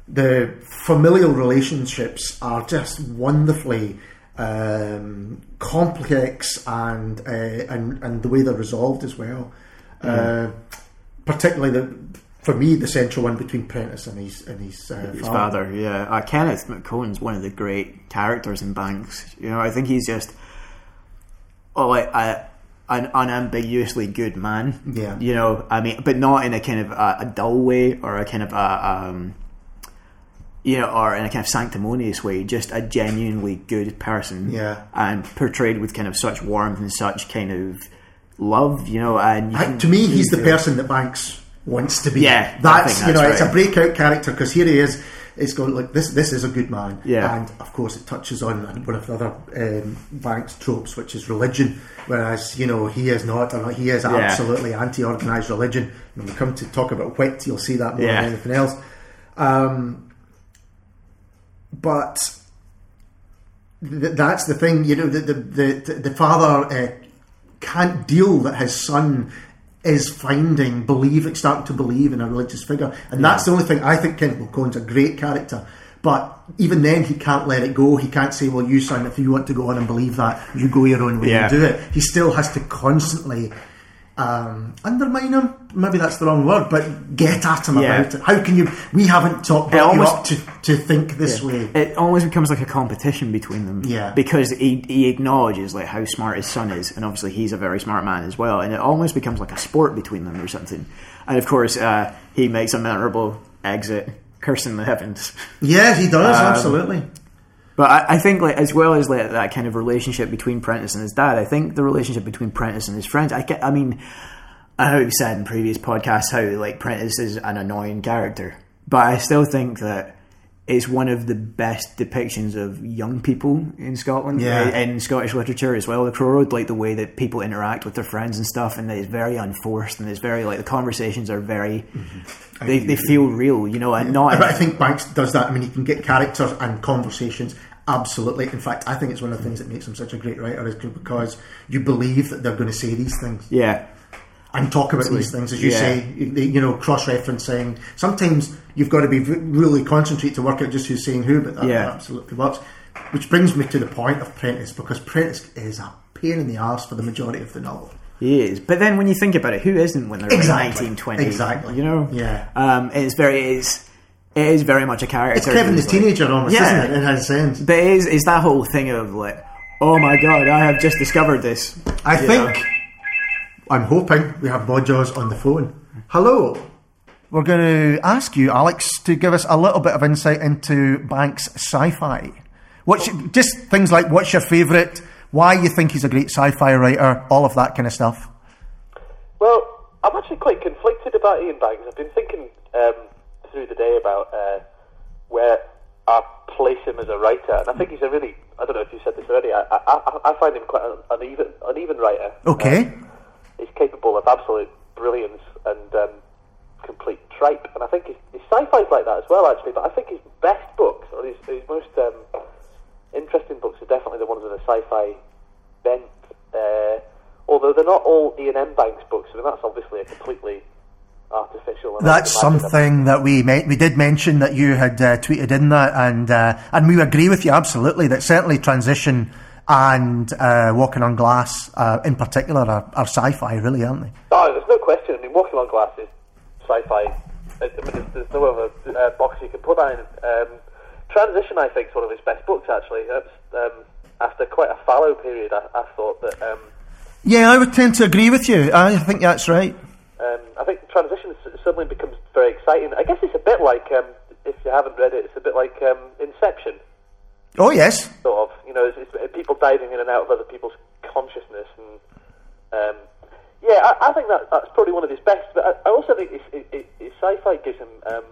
the familial relationships are just wonderfully um, complex and, uh, and and the way they're resolved as well. Uh, particularly the for me the central one between Prentice and his and his, uh, his father. father. Yeah, uh, Kenneth McHoan's one of the great characters in Banks. You know, I think he's just oh, like a, an unambiguously good man. Yeah. you know, I mean, but not in a kind of a, a dull way or a kind of a. Um, you know, or in a kind of sanctimonious way, just a genuinely good person, Yeah. and portrayed with kind of such warmth and such kind of love, you know. And you I- to me, he's the person that Banks wants to be. Yeah, I that's, you know, that's it's a breakout character because here he is. It's going like this. This is a good man. Yeah. and of course it touches on one of the other um, Banks tropes, which is religion. Whereas you know he is not. Or he is Yeah. absolutely anti-organized religion. When we come to talk about Whit, you'll see that more Yeah. than anything else. Um, but th- that's the thing, you know. The the the, the father uh, can't deal that his son is finding believe, starting to believe in a religious figure, and that's the only thing I think. Kenneth McHoan's a great character, but even then he can't let it go. He can't say, "Well, you son, if you want to go on and believe that, you go your own way Yeah. and do it." He still has to constantly. Um, undermine him, maybe that's the wrong word, but get at him Yeah. about it. How can you? We haven't brought you almost- up to, to think this way. It almost becomes like a competition between them. Yeah. Because he, he acknowledges like how smart his son is, and obviously he's a very smart man as well, and it almost becomes like a sport between them or something. And of course, uh, he makes a memorable exit, cursing the heavens. Yeah, he does Um, absolutely. But I, I think, like as well as like, that kind of relationship between Prentice and his dad, I think the relationship between Prentice and his friends. I, I mean, I know we've said in previous podcasts how like Prentice is an annoying character, but I still think that it's one of the best depictions of young people in Scotland, Yeah. in Scottish literature as well. The Crow Road, like the way that people interact with their friends and stuff, and it's very unforced, and it's very like the conversations are very, mm-hmm. they, they feel real, you know, and not. I think Banks does that. I mean, he can get characters and conversations. Absolutely. In fact, I think it's one of the things that makes him such a great writer is because you believe that they're going to say these things yeah, and talk about these things, as you Yeah. say. You know, cross-referencing. Sometimes you've got to be really concentrate to work out just who's saying who, but that, Yeah. absolutely works. Which brings me to the point of Prentice because Prentice is a pain in the arse for the majority of the novel. He is, but then when you think about it, who isn't when they're Exactly. like 19, 20? Exactly. You know? Yeah. Um, it's very, it's, it is very much a character. It's Kevin the like- teenager almost, Yeah. isn't it? In a sense. But it is, it's that whole thing of like, oh my god, I have just discovered this. I think, know? I'm hoping we have Bodjaws on the phone. Hello. We're going to ask you, Alex, to give us a little bit of insight into Banks' sci-fi. What's your- just things like what's your favourite, why you think he's a great sci-fi writer, all of that kind of stuff. Well, I'm actually quite conflicted about Iain Banks. I've been thinking um, through the day about uh, where I place him as a writer, and I think he's a really. I don't know if you said this already. I, I, I- I find him quite an uneven, uneven writer. Okay. Um, he's capable of absolute brilliance and um, complete tripe, and I think his, his sci-fi's like that as well, actually. But I think his best books, or his, his most um, interesting books, are definitely the ones with a sci-fi bent. Uh, although they're not all Iain M. Banks books, I mean that's obviously a completely artificial. That's something that we me- we did mention that you had uh, tweeted in that, and uh, and we agree with you absolutely that certainly transition and uh, walking on glass uh, in particular are, are sci-fi, really, aren't they? Oh, there's no question. I mean, Walking on Glass is sci-fi. I mean, there's, there's no other uh, box you can put that in. Um, Transition, I think, is one of his best books. Actually, That's, um, after quite a fallow period, I, I thought that. Um, Yeah, I would tend to agree with you. I think that's right. um, I think Transition suddenly becomes very exciting. I guess it's a bit like, um, if you haven't read it, it's a bit like um, Inception, Oh yes, sort of. You know, it's, it's people diving in and out of other people's consciousness, and um, yeah, I, I think that that's probably one of his best. But I, I also think it's, it, it, his sci-fi gives him um,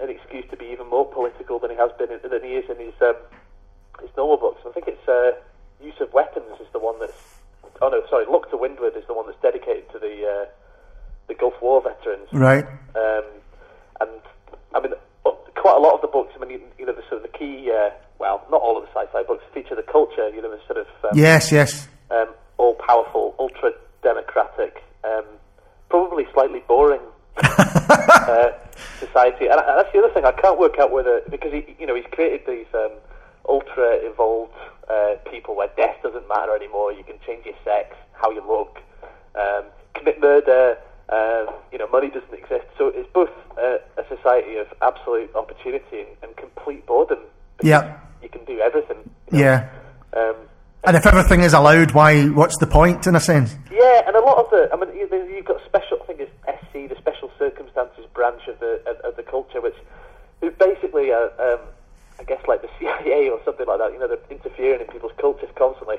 an excuse to be even more political than he has been than he is in his um, his normal books. I think it's uh, Use of Weapons is the one that's. Oh no, sorry, Look to Windward is the one that's dedicated to the uh, the Gulf War veterans. right. Um, and I mean, quite a lot of the books. I mean, you, you know, the sort of the key. Uh, well, not all of the sci-fi books feature the culture. You know, the sort of um, Yes, yes. um, all-powerful, ultra-democratic, um, probably slightly boring uh, society. And that's the other thing. I can't work out whether because he, you know, he's created these um, ultra-evolved uh, people where death doesn't matter anymore. You can change your sex, how you look, um, commit murder. Um, you know, money doesn't exist. So it's both uh, a society of absolute opportunity and, and complete boredom. Yeah. You can do everything. you know. Yeah. Um, And if everything is allowed, why? What's the point, in a sense? Yeah, and a lot of the, I mean, you- you've got special, I think it's SC, the Special Circumstances branch of the of, of the culture, which who basically are, um, I guess, like the CIA or something like that. You know, they're interfering in people's cultures constantly.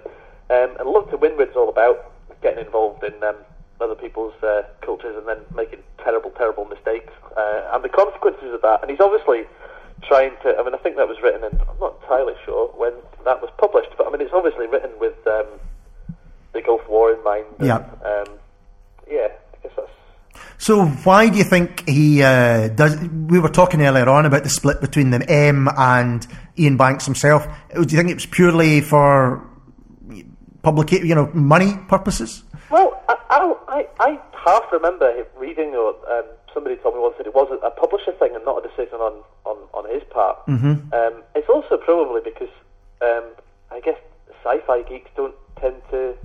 Um, and Look to Windward's all about getting involved in um, other people's uh, cultures and then making terrible, terrible mistakes uh, and the consequences of that. And he's obviously trying to. I mean, I think that was written, and I'm not entirely sure when that was published, but I mean, it's obviously written with um, the Gulf War in mind. and, Yeah. Um, yeah, I guess that's. So why do you think he uh, does? We were talking earlier on about the split between the M and Iain Banks himself. Do you think it was purely for public, you know, money purposes? Well, I, I, I, I half remember reading, or um, somebody told me once that it was a, a publisher thing and not a decision on, on, on his part. Mm-hmm. Um, it's also probably because um, I guess sci-fi geeks don't tend to,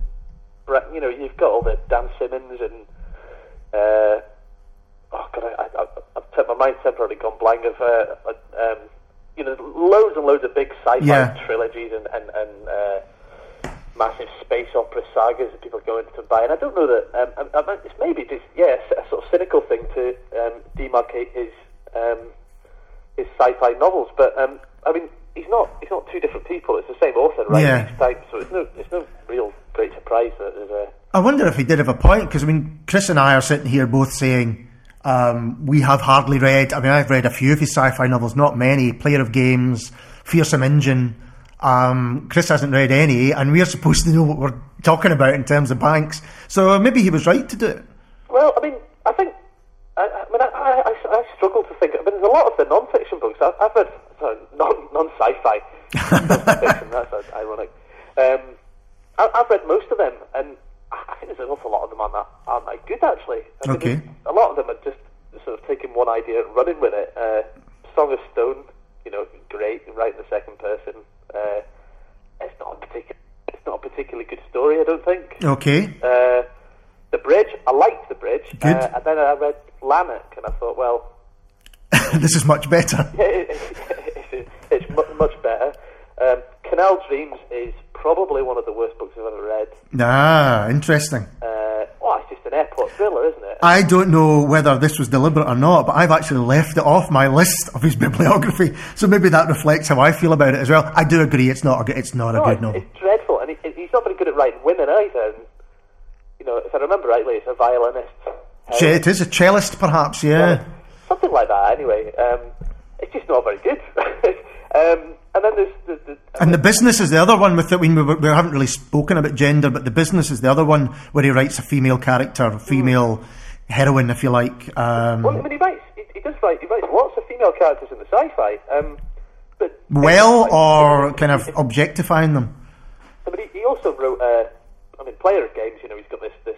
you know, you've got all the Dan Simmons and uh, oh god, I, I, I've t- my mind's temporarily gone blank of uh, uh, um, you know loads and loads of big sci-fi Yeah. trilogies and and, and uh, massive space opera sagas that people go into to buy. And I don't know that um, I, I, it's maybe just yeah a sort of cynical thing to um, demarcate his um, his sci-fi novels, but um, I mean he's not he's not two different people. It's the same author writing Yeah. each time, so it's no it's no real great surprise that there's a I wonder if he did have a point because I mean, Chris and I are sitting here both saying um, we have hardly read. I mean, I've read a few of his sci-fi novels, not many. Player of Games, Feersum Endjinn. Um, Chris hasn't read any, and we're supposed to know what we're talking about in terms of Banks. So maybe he was right to do it. Well, I mean, I think. I, I mean, I, I, I, I struggle to think. I mean, there's a lot of the non-fiction books. I've, I've read sorry, non, non-sci-fi non-fiction. That's ironic. Um, I, I've read most of them, and I I think there's an awful lot of them aren't that, aren't that good actually. I mean, Okay. A lot of them are just sort of taking one idea and running with it. Uh, Song of Stone, you know, great, right in the second person. Uh, it's not a particular. It's not a particularly good story, I don't think. Okay. Uh, the Bridge, I liked The Bridge. Good. Uh, and then I read Lanark, and I thought, well, this is much better. it's, it's mu- much better. Um, Canal Dreams is probably one of the worst books I've ever read. Ah, interesting. Uh, well, it's just an airport thriller, isn't it? I don't know whether this was deliberate or not, but I've actually left it off my list of his bibliography. So maybe that reflects how I feel about it as well. I do agree it's not a, good- it's not a good it's, novel. it's dreadful, and he, he's not very good at writing women either. And, you know, if I remember rightly, it's a violinist. Ch- It is a cellist, perhaps, yeah. something like that. Anyway, um, it's just not very good. um, and then there's, there's, there's And the business is the other one with it. We, we, we haven't really spoken about gender, but the business is the other one where he writes a female character, a female heroine, if you like. Well, I Um, mean, he writes He does write. He writes lots of female characters in the sci-fi. Um, but Well, or kind of objectifying them. I mean, he, he also wrote. Uh, I mean, player of games. You know, he's got this this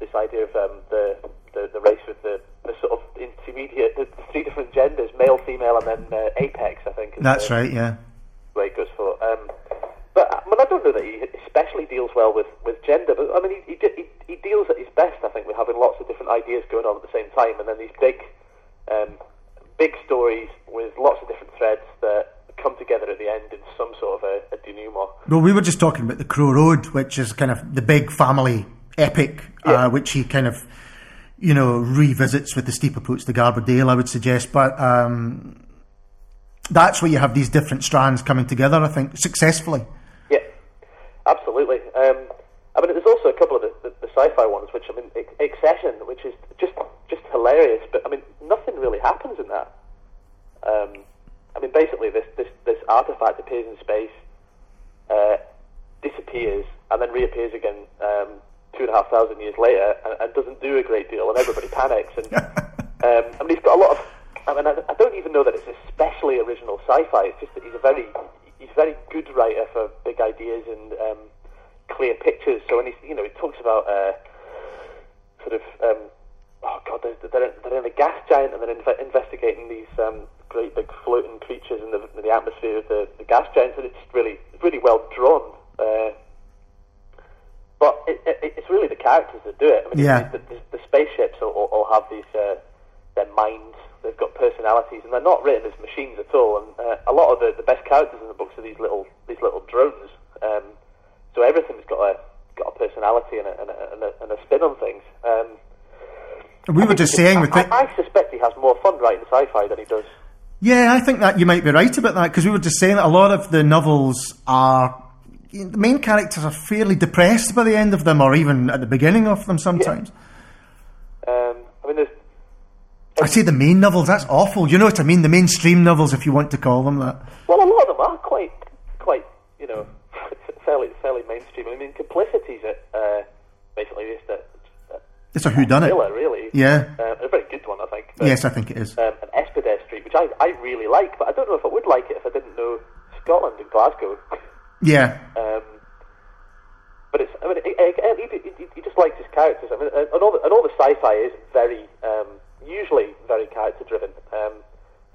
this idea of um, the, the the race with the, the sort of intermediate, the three different genders, male, female, and then uh, apex. I think. That's the right, yeah. Way it goes for. Um, but I mean, I don't know that he especially deals well with, with gender. But I mean, he, he, he, deals at his best. I think with having lots of different ideas going on at the same time, and then these big, um, big stories with lots of different threads that come together at the end in some sort of a, a denouement. Well, we were just talking about the Crow Road, which is kind of the big family epic, Yeah. uh, which he kind of, you know, revisits with the steep approach to Garbadale, I would suggest. But um, that's where you have these different strands coming together, I think, successfully. Yeah, absolutely. Um, I mean, there's also a couple of the, the, the sci-fi ones, which I mean, Excession, which is just just hilarious. But I mean, nothing really happens in that. Um, I mean, basically, this this this artifact appears in space, uh, disappears, and then reappears again um, two and a half thousand years later, and, and doesn't do a great deal, and everybody panics. And um, I mean, he's got a lot of. I mean, I, I don't even know that it's especially original sci-fi. It's just that he's a very he's a very good writer for big ideas and um, clear pictures. So when he's you know he talks about uh, sort of um, oh god they're, they're, they're in a gas giant and they're inve- investigating these um, great big floating creatures in the, in the atmosphere of the, the gas giants and it's really really well drawn. Uh, but it, it, it's really the characters that do it. I mean, Yeah. the, the, the spaceships all, all, all have these uh, their minds. They've got personalities, and they're not written as machines at all. And uh, a lot of the, the best characters in the books are these little these little drones. Um, so everything's got a got a personality and a, and a, and a, and a spin on things. Um, We were just saying with I. I, I suspect he has more fun writing sci-fi than he does. Yeah, I think that you might be right about that because we were just saying that a lot of the novels are. The main characters are fairly depressed by the end of them, or even at the beginning of them sometimes. Um, I mean, there's I say the main novels, that's awful. You know what I mean? The mainstream novels, if you want to call them that. Well, a lot of them are quite, quite, you know, fairly, fairly mainstream. I mean, Complicity's at uh, basically just a, a It's a whodunit. thriller, really. Yeah. uh, a very good one, I think. But, Yes, I think it is. Um, an Espedair Street, which I, I really like, but I don't know if I would like it if I didn't know Scotland and Glasgow. Yeah. Um, but it's, I mean, he just likes his characters. I mean, and all the, and all the sci-fi is very, um, usually very character-driven. Um,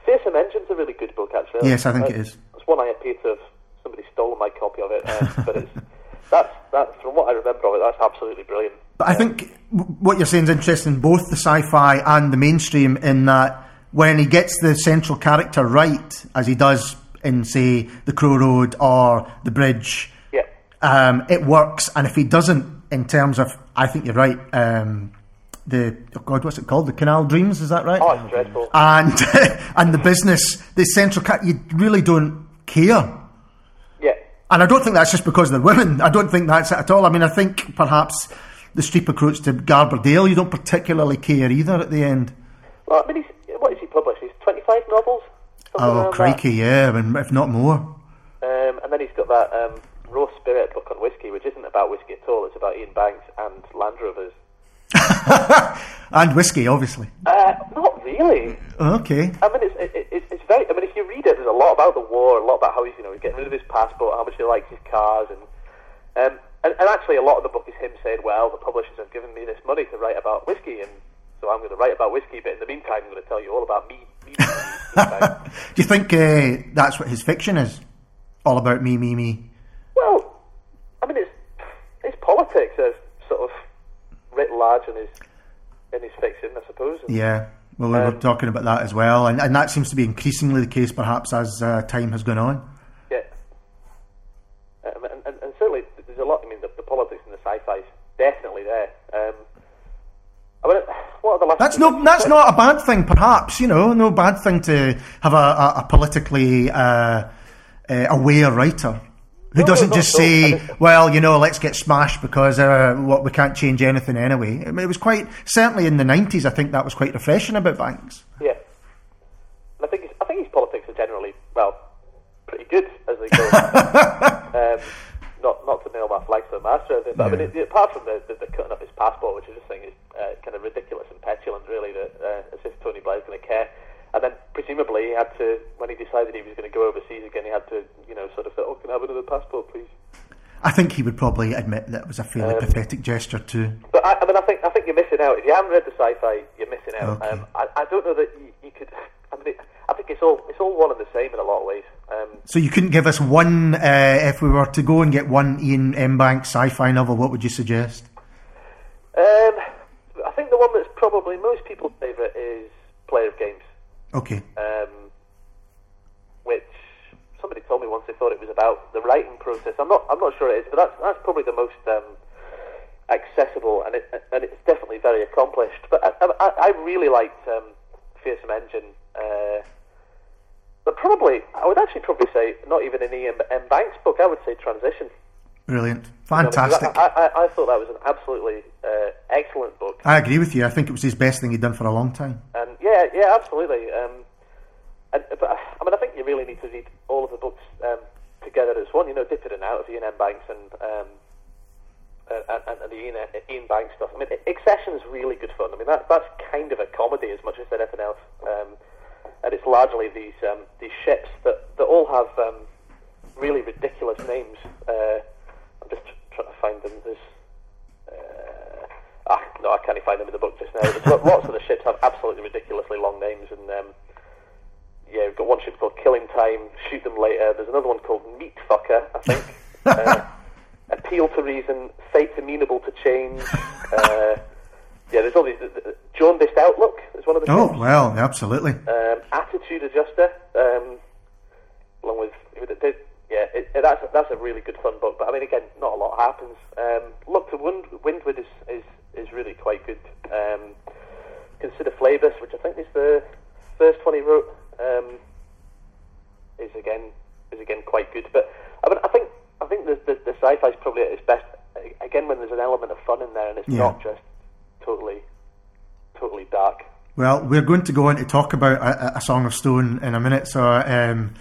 Feersum Endjinn's a really good book, actually. Yes, I think Uh, it is. It's one I appear to have somebody stolen my copy of it, uh, but it's that's that's from what I remember of it. That's absolutely brilliant. But I think what you're saying is interesting, both the sci-fi and the mainstream, in that when he gets the central character right, as he does in, say, The Crow Road or The Bridge, Yeah, um, it works. And if he doesn't, in terms of, I think you're right, um, the, oh God, what's it called? The Canal Dreams, is that right? oh, it's dreadful. and and the business, the central cat, you really don't care. yeah, And I don't think that's just because they're women. I don't think that's it at all. I mean, I think perhaps the steep approach to Garbadale, you don't particularly care either at the end. well, I mean, he's, what has he published? He's twenty-five novels. Oh, crikey, yeah, I mean, if not more. Um, and then he's got that um, raw spirit book on whiskey, which isn't about whiskey at all. It's about Iain Banks and Land Rovers. And whiskey, obviously. Uh, not really. Okay. I mean, it's, it, it, it's very. I mean, if you read it, there's a lot about the war, a lot about how he's, you know, he's getting rid of his passport, how much he likes his cars, and um, and, and actually, a lot of the book is him saying, "Well, the publishers have given me this money to write about whiskey, and so I'm going to write about whiskey, but in the meantime, I'm going to tell you all about me." me, me, me, me." Do you think uh, that's what his fiction is? All about me, me, me. well, I mean, it's it's politics as sort of writ large in his in his fiction, I suppose. And, Yeah. Well, we were Um, talking about that as well, and, and that seems to be increasingly the case, perhaps as uh, time has gone on. Yeah. Um, and, and, and certainly, there's a lot. I mean, the, the politics and the sci-fi is definitely there. Um, I mean, what are the last? That's no, that's not a bad thing. Perhaps you know, no bad thing to have a, a, a politically uh, uh, aware writer who No, doesn't no, just no, say, "Well, you know, let's get smashed because uh, what we can't change anything anyway." I mean, it was quite certainly in the nineties. I think that was quite refreshing about Banks. Yeah. I think his, I think his politics are generally well, pretty good as they go. um, not not to nail my flag to the master, of it, but I mean, it, apart from the, the, the cutting up his passport, which I just think is uh, kind of ridiculous and petulant, really, that uh, as if Tony Blair's going to care. And then presumably he had to when he decided he was going to go overseas again, he had to you know sort of say, "Oh, can I have another passport, please?" I think he would probably admit that it was a fairly Um, pathetic gesture too. But I, I mean, I think I think you're missing out. If you haven't read the sci-fi, you're missing out. Okay. Um, I, I don't know that you, you could. I mean, it, I think it's all it's all one and the same in a lot of ways. Um, So you couldn't give us one, uh, if we were to go and get one Iain M. Banks sci-fi novel, what would you suggest? um, I think the one that's probably most people's favourite is Player of Games, Okay. um, which somebody told me once they thought it was about the writing process. I'm not I'm not sure it is, but that's that's probably the most um, accessible and it, and it's definitely very accomplished. But I, I, I really liked um, Feersum Endjinn. Uh, but probably, I would actually probably say not even an Iain M. Banks book. I would say Transition. Brilliant. You know, because Fantastic. I, I, I thought that was an absolutely uh, excellent book. I agree with you. I think it was his best thing he'd done for a long time. And yeah, yeah, absolutely. Um, and, but I mean, I think you really need to read all of the books um, together as one. You know, dip in and out of Iain M. Banks and um, and, and, and the Iain, Iain Banks stuff. I mean, Excession's really good fun. I mean, that, that's kind of a comedy as much as anything else. Um, and it's largely these um, these ships that, that all have um, really ridiculous names. Uh, just trying to find them. There's uh, ah, no, I can't even find them in the book just now. There's lots of the ships have absolutely ridiculously long names, and um, yeah, we've got one ship called Killing Time, Shoot Them Later. There's another one called Meat Fucker, I think. uh, Appeal to Reason, Fate Amenable to Change. Uh, yeah, there's all these. Uh, Jaundiced Outlook is one of the Oh, ships. well, absolutely. Um, attitude Adjuster, um, along with, with the, yeah, it, it, that's that's a really good fun book. But I mean, again, not a lot happens. Um, Look to Wind, Windward is, is is really quite good. Um, Consider Phlebas, which I think is the first one he wrote, um, is again is again quite good. But I mean, I think I think the the, the sci-fi is probably at its best again when there's an element of fun in there and it's Yeah. not just totally totally dark. Well, we're going to go on to talk about a, a Song of Stone in a minute, so um,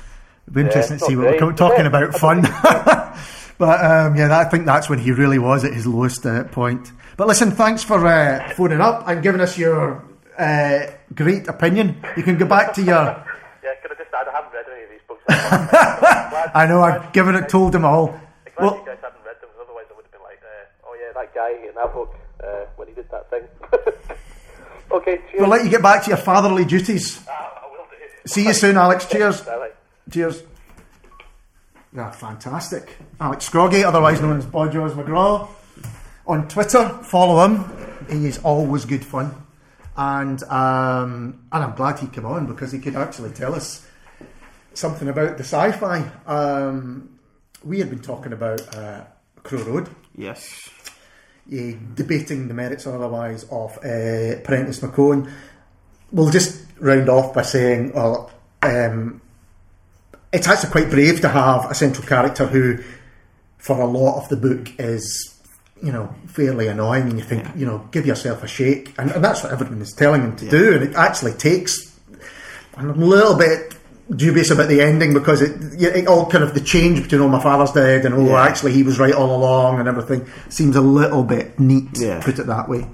be interesting it's to see what we're talking about fun. but um, yeah, I think that's when he really was at his lowest uh, point. But listen, thanks for uh, phoning up and giving us your uh, great opinion. You can go back to your. Yeah, can I just add, I haven't read any of these books. I know I've given it, told them all. Glad Well, you guys hadn't read them, otherwise I would have been like, uh, oh yeah, that guy in that book uh, when he did that thing. okay, cheers. we'll let you get back to your fatherly duties. Ah, I will do. See you soon, Alex. Cheers. Cheers. Yeah, fantastic. Alex Scroggy, otherwise known as Bodgers McGraw. On Twitter, follow him. He is always good fun. And um, and I'm glad he came on because he could actually tell us something about the sci-fi. Um, we had been talking about uh, Crow Road, Yes. eh, debating the merits or otherwise of uh, Prentice McHoan. We'll just round off by saying, well, um, it's actually quite brave to have a central character who, for a lot of the book, is you know fairly annoying, and you think, Yeah. you know, give yourself a shake, and, and that's what everyone is telling him to do, and it actually takes. I'm a little bit dubious about the ending because it, it all kind of the change between oh my father's dead and oh Yeah. actually he was right all along and everything seems a little bit neat. Yeah. Put it that way.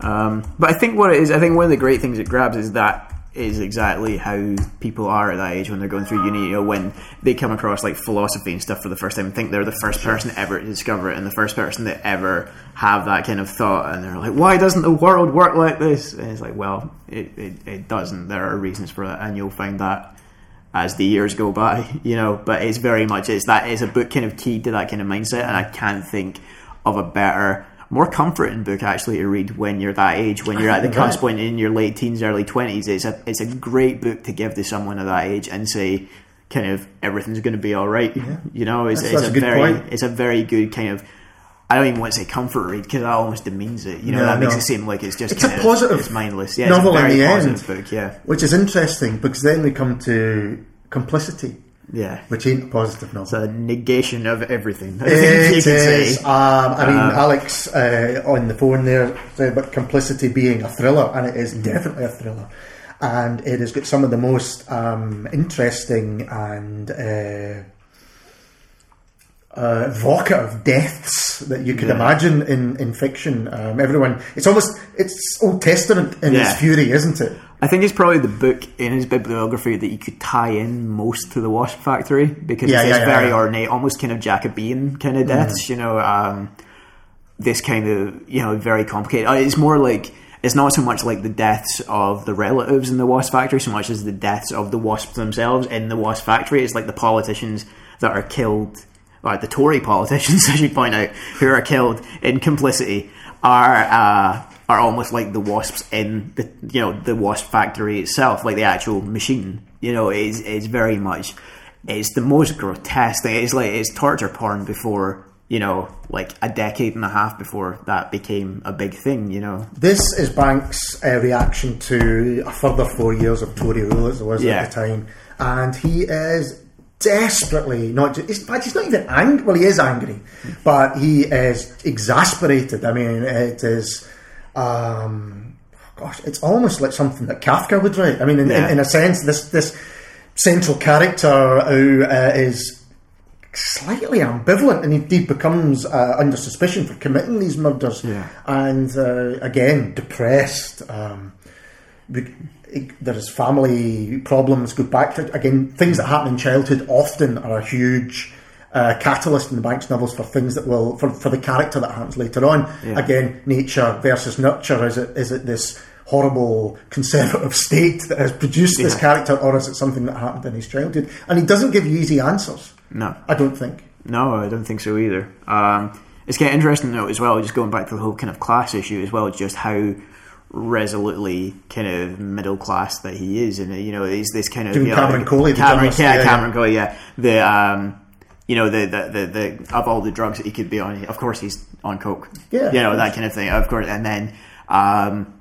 Um, but I think what it is, I think one of the great things it grabs is that is exactly how people are at that age when they're going through uni. You know, when they come across like philosophy and stuff for the first time, and think they're the first person ever to discover it and the first person to ever have that kind of thought, and they're like, "Why doesn't the world work like this?" And it's like, well, it, it, it doesn't. There are reasons for that, and you'll find that as the years go by, you know. But it's very much it's that is a book kind of keyed to that kind of mindset, and I can't think of a better, more comforting book actually to read when you're that age, when you're at the cusp point in your late teens, early twenties. It's a it's a great book to give to someone at that age and say, kind of everything's going to be all right. You know, it's, That's- it's that's a, a very point. it's a very good kind of. I don't even want to say comfort read because that almost demeans it. You know, No, that makes no. it seem like it's just It's a kind of- positive it's mindless. Yeah, novel it's a in the positive end. book. Yeah, Which is interesting because then we come to complicity, yeah. which ain't a positive novel. It's a negation of everything. I It is. Um, I mean, Um, Alex uh, on the phone there said about complicity being a thriller, and it is Mm-hmm. definitely a thriller. And it has got some of the most um, interesting and uh, uh, evocative deaths that you could Yeah. imagine in in fiction. Um, everyone, it's almost it's Old Testament in its fury, isn't it? I think it's probably the book in his bibliography that you could tie in most to the Wasp Factory because Yeah, it's yeah, yeah, very yeah. ornate, almost kind of Jacobean kind of deaths. You know, um, this kind of you know very complicated. Uh, It's more like it's not so much like the deaths of the relatives in the Wasp Factory, so much as the deaths of the wasps themselves in the Wasp Factory. It's like the politicians that are killed, or the Tory politicians, I should point out, who are killed in complicity are. Uh, are almost like the wasps in the you know the wasp factory itself, like the actual machine. You know, is is very much it's the most grotesque thing. It's like it's torture porn before you know, like a decade and a half before that became a big thing. You know, This is Banks' uh, reaction to a further four years of Tory rule as it was Yeah. at the time, and he is desperately not. Just, in fact, he's not even angry. Well, he is angry, but he is exasperated. I mean, it is. Um, gosh, it's almost like something that Kafka would write. I mean, in, Yeah. in, in a sense, this this central character who uh, is slightly ambivalent and indeed becomes uh, under suspicion for committing these murders Yeah. and uh, again depressed um, there's family problems go back to again things that happen in childhood often are a huge uh, catalyst in the Banks novels for things that will for, for the character that happens later on. Yeah. again nature versus nurture is it is it this horrible conservative state that has produced this character or is it something that happened in his childhood? And he doesn't give you easy answers. No, I don't think. No, I don't think so either. Um, it's kind of interesting though as well, just going back to the whole kind of class issue as well, just how resolutely kind of middle class that he is, and you know, he's this kind of Doing you know, Cameron Colley, Cameron, yeah, yeah, Cameron Colley, yeah, the um, you know, the, the the the of all the drugs that he could be on, of course he's on coke, Yeah, you know that kind of thing, of course, and then um,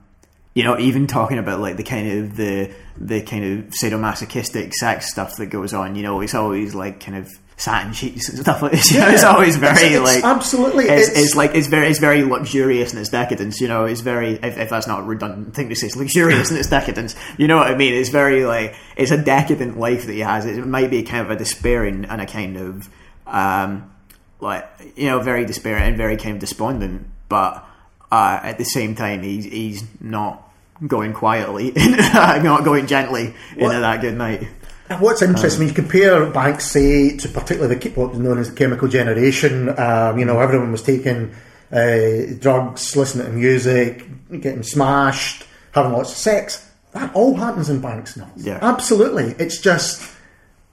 you know, even talking about like the kind of the the kind of sadomasochistic sex stuff that goes on, you know, it's always like kind of satin sheets and stuff like this. You know, it's always very It's- it's like absolutely, It's, it's- it's like it's very it's very luxurious in its decadence. You know, it's very if, if that's not a redundant thing to say, it's luxurious in its decadence. You know what I mean? It's very like it's a decadent life that he has. It might be kind of a despairing and a kind of um, like you know very despairing and very kind of despondent, but uh, at the same time he's he's not going quietly, not going gently into that good night. And What's interesting when you compare Banks, say, to particularly the what was known as the chemical generation, um, you know, everyone was taking uh, drugs, listening to music, getting smashed, having lots of sex. That all happens in Banks now. Yeah. Absolutely. It's just,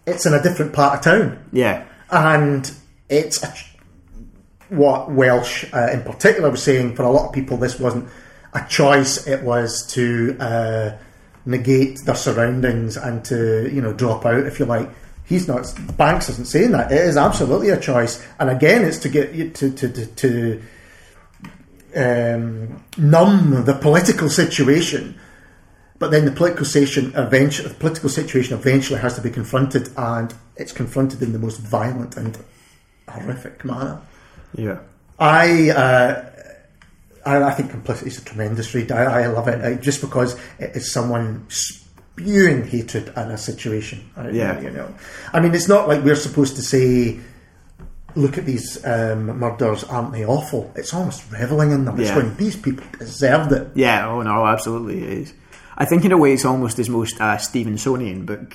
it's in a different part of town. Yeah, And it's a, what Welsh uh, in particular was saying for a lot of people, this wasn't a choice, it was to uh, negate their surroundings and to, you know, drop out, if you like. He's not, Banks isn't saying that. It is absolutely a choice. And again, it's to get you to, to, to, to um, numb the political situation. But then the political situation eventually, the political situation eventually has to be confronted, and it's confronted in the most violent and horrific manner. yeah, I, uh, I, I think Complicity is a tremendous read. I, I love it uh, just because it is someone spewing hatred in a situation. I- Yeah. you know. I mean, it's not like we're supposed to say. Look at these um, murders, aren't they awful? It's almost reveling in them. It's Yeah. going, these people deserved it. Yeah, oh no, absolutely it is. I think in a way it's almost his most uh, Stevensonian book.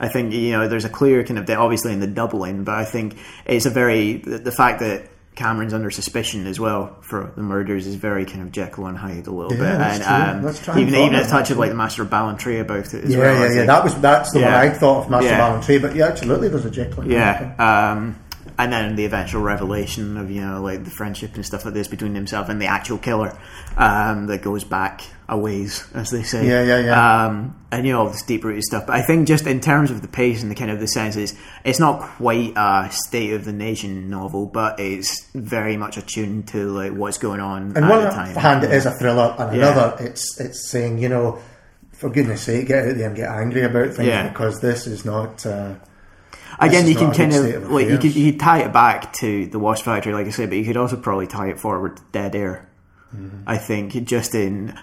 I think you know there's a clear kind of obviously in the doubling, but I think it's a very the, the fact that Cameron's under suspicion as well for the murders is very kind of Jekyll and Hyde a little Yeah, bit, that's and um, even even a touch of like the Master of Ballantrae about it as Yeah, well. Yeah, yeah. That was that's the Yeah. one I thought of Master Yeah. Ballantrae, but yeah, absolutely, there's a Jekyll. and Hyde. Yeah, um, and then the eventual revelation of you know like the friendship and stuff like this between himself and the actual killer um, that goes back a ways, as they say. Yeah, yeah, yeah. Um, and you know all this deep rooted stuff. But I think just in terms of the pace and the kind of the senses, it's not quite a state of the nation novel, but it's very much attuned to like what's going on And at one the time. hand, it is a thriller, and Yeah. another, it's it's saying, you know, for goodness sake, get out there and get angry about things Yeah. because this is not. Uh, Again, you can kind of like you could you could tie it back to the Wasp Factory, like I said, but you could also probably tie it forward to Dead Air. Mm-hmm. I think just in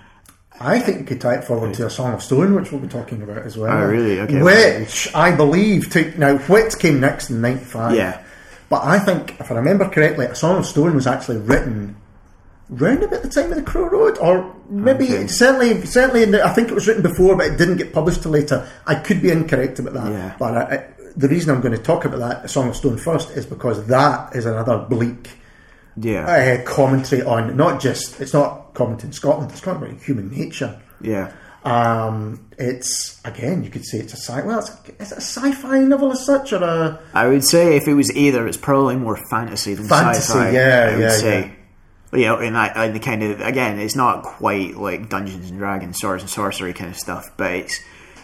I think you could tie it forward to a Song of Stone, which we'll be talking about as well. Oh, really? Okay. Which I believe took now Whit came next in '95. Yeah. But I think, if I remember correctly, A Song of Stone was actually written round about the time of the Crow Road, or maybe Okay. certainly, certainly. In the, I think it was written before, but it didn't get published till later. I could be incorrect about that. Yeah. But I, the reason I'm going to talk about that, Song of Stone, first is because that is another bleak Yeah, uh, commentary on not just it's not commentary in Scotland. It's about human nature. yeah. Um, it's again, you could say it's a sci. Well, it's, a sci-fi novel as such, or a I would say if it was either, it's probably more fantasy than Fantasy, sci-fi. yeah, I would yeah, say. You know, and, I, and the kind of again, it's not quite like Dungeons and Dragons, swords and sorcery kind of stuff, but it's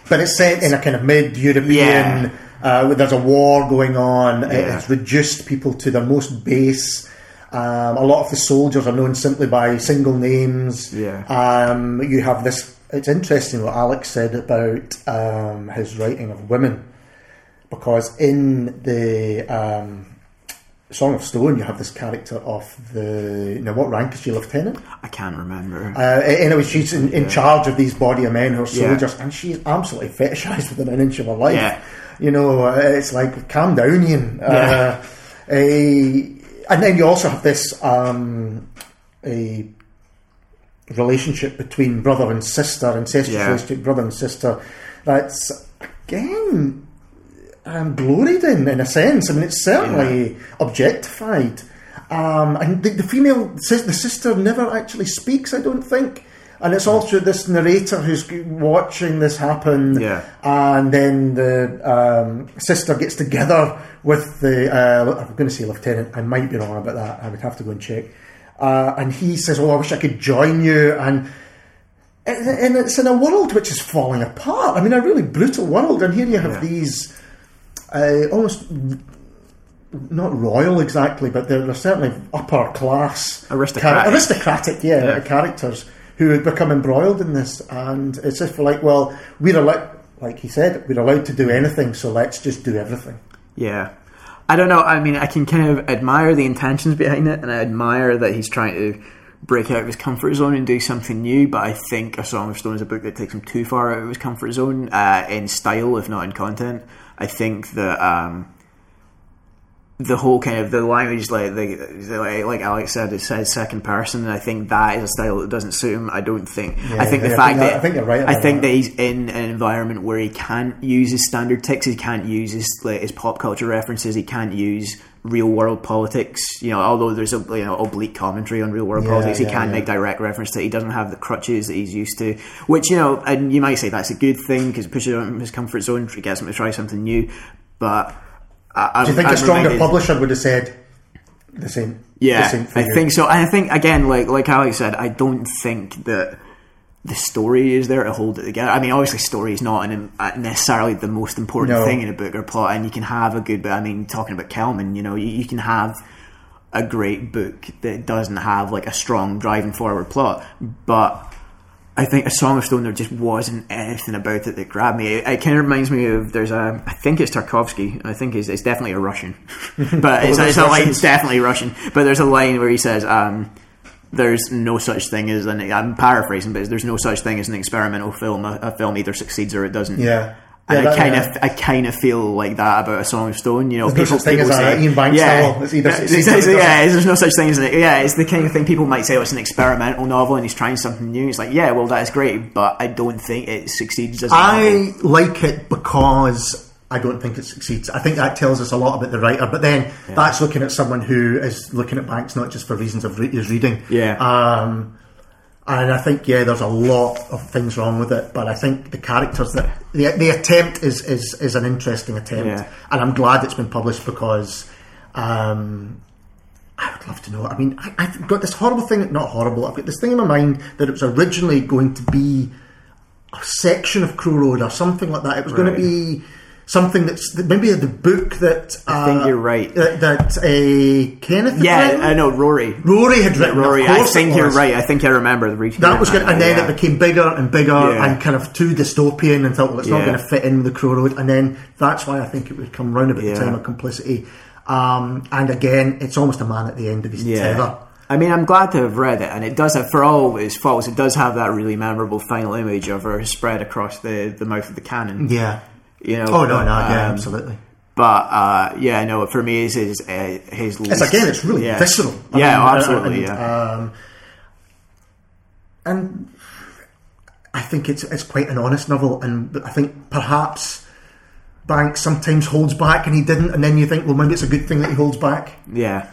but it's set in a kind of mid-European. Yeah. Uh, there's a war going on. Yeah. It's reduced people to their most base. Um, a lot of the soldiers are known simply by single names. Yeah. Um, you have this. It's interesting what Alex said about um, his writing of women, because in the um, Song of Stone, you have this character of the. Now, what rank is she, lieutenant? I can't remember. Uh, anyway, she's in, in charge of these body of men who are Yeah. soldiers, and she's absolutely fetishized within an inch of her life. Yeah. You know, uh, it's like, calm down, Iain. Uh, eh, and then you also have this um, a relationship between brother and sister, incestuous Yeah. relationship, brother and sister. That's, again, um, gloried in, in a sense. I mean, it's certainly objectified. Um, and the, the female, the sister never actually speaks, I don't think. And it's also this narrator who's watching this happen. Yeah. And then the um, sister gets together with the, uh, I'm going to say lieutenant, I might be wrong about that, I would have to go and check. Uh, and he says, Oh, I wish I could join you. And and and it's in a world which is falling apart. I mean, a really brutal world, and here you have Yeah. these uh, almost not royal exactly, but they're, they're certainly upper class Aristocratic. char- aristocratic, yeah, Yeah. characters who had become embroiled in this, and it's if like, well, we're allowed, like he said, we're allowed to do anything, so let's just do everything. Yeah. I don't know. I mean, I can kind of admire the intentions behind it, and I admire that he's trying to break out of his comfort zone and do something new. But I think A Song of Stone is a book that takes him too far out of his comfort zone uh, in style, if not in content. I think that um, the whole kind of the language, like the, like, like Alex said, it says second person, and I think that is a style that doesn't suit him. I don't think. I think the yeah, I fact think that- that I think you're right I think that. that he's in an environment where he can't use his standard ticks, he can't use his like his pop culture references, he can't use real world politics. You know, although there's a you know oblique commentary on real world Yeah, politics, he yeah, can't yeah. make direct reference to. it. He doesn't have the crutches that he's used to, which you know, and you might say that's a good thing because it pushes him out of his comfort zone, it gets him to try something new. But I, Do you think a stronger publisher would have said the same? yeah, the same I think so. And I think again, like like Alex said, I don't think that the story is there to hold it together. I mean, obviously, story is not an, uh, necessarily the most important No. thing in a book or plot, and you can have a good. But I mean, talking about Kelman, you know, you, you can have a great book that doesn't have like a strong driving forward plot, but. I think A Song of Stone, there just wasn't anything about it that grabbed me. It, it kind of reminds me of there's a, I think it's Tarkovsky. I think it's, it's definitely a Russian, but it's, it's a line, it's definitely Russian. But there's a line where he says, um, "There's no such thing as an." I'm paraphrasing, but there's no such thing as an experimental film. A, a film either succeeds or it doesn't. Yeah. And Yeah, I kind yeah. of, I kind of feel like that about a Song of Stone. You know, There's no such thing as a Iain Banks novel. It's either yeah, succeeds or it exactly, yeah, there's no such thing as an, yeah. It's the kind of thing people might say. Oh, it's an experimental novel, and he's trying something new. It's like, yeah, well, that's great, but I don't think it succeeds as a novel. I like it because I don't think it succeeds. I think that tells us a lot about the writer. But then that's looking at someone who is looking at Banks not just for reasons of re- his reading. Yeah. Um, and I think yeah, there's a lot of things wrong with it. But I think the characters that the, the attempt is, is is an interesting attempt, Yeah. and I'm glad it's been published because. Um, I would love to know. I mean, I, I've got this horrible thing, not horrible, I've got this thing in my mind that it was originally going to be a section of Crow Road or something like that. It was going to be something that's maybe the book that. I think uh, you're right. That, that uh, Kenneth. yeah? I know Rory. Rory had written. Rory, I think you're right. I think I remember the reading. That was good, and then it became bigger and bigger Yeah. and kind of too dystopian, and thought, well, it's not going to fit in with the Crow Road, and then that's why I think it would come round about Yeah. the time of complicity. Um, and again, it's almost a man at the end of his tether. I mean, I'm glad to have read it, and it does have, for all its faults, it does have that really memorable final image of her spread across the, the mouth of the cannon. Yeah. You know. Oh no, no, yeah, um, absolutely. But uh, yeah, no, for me, is his uh, his. It's again, it's really yeah. visceral. I Yeah, mean, uh, absolutely. and, yeah. Um, and I think it's it's quite an honest novel, and I think perhaps Banks sometimes holds back, and he didn't, and then you think, well, maybe it's a good thing that he holds back. yeah.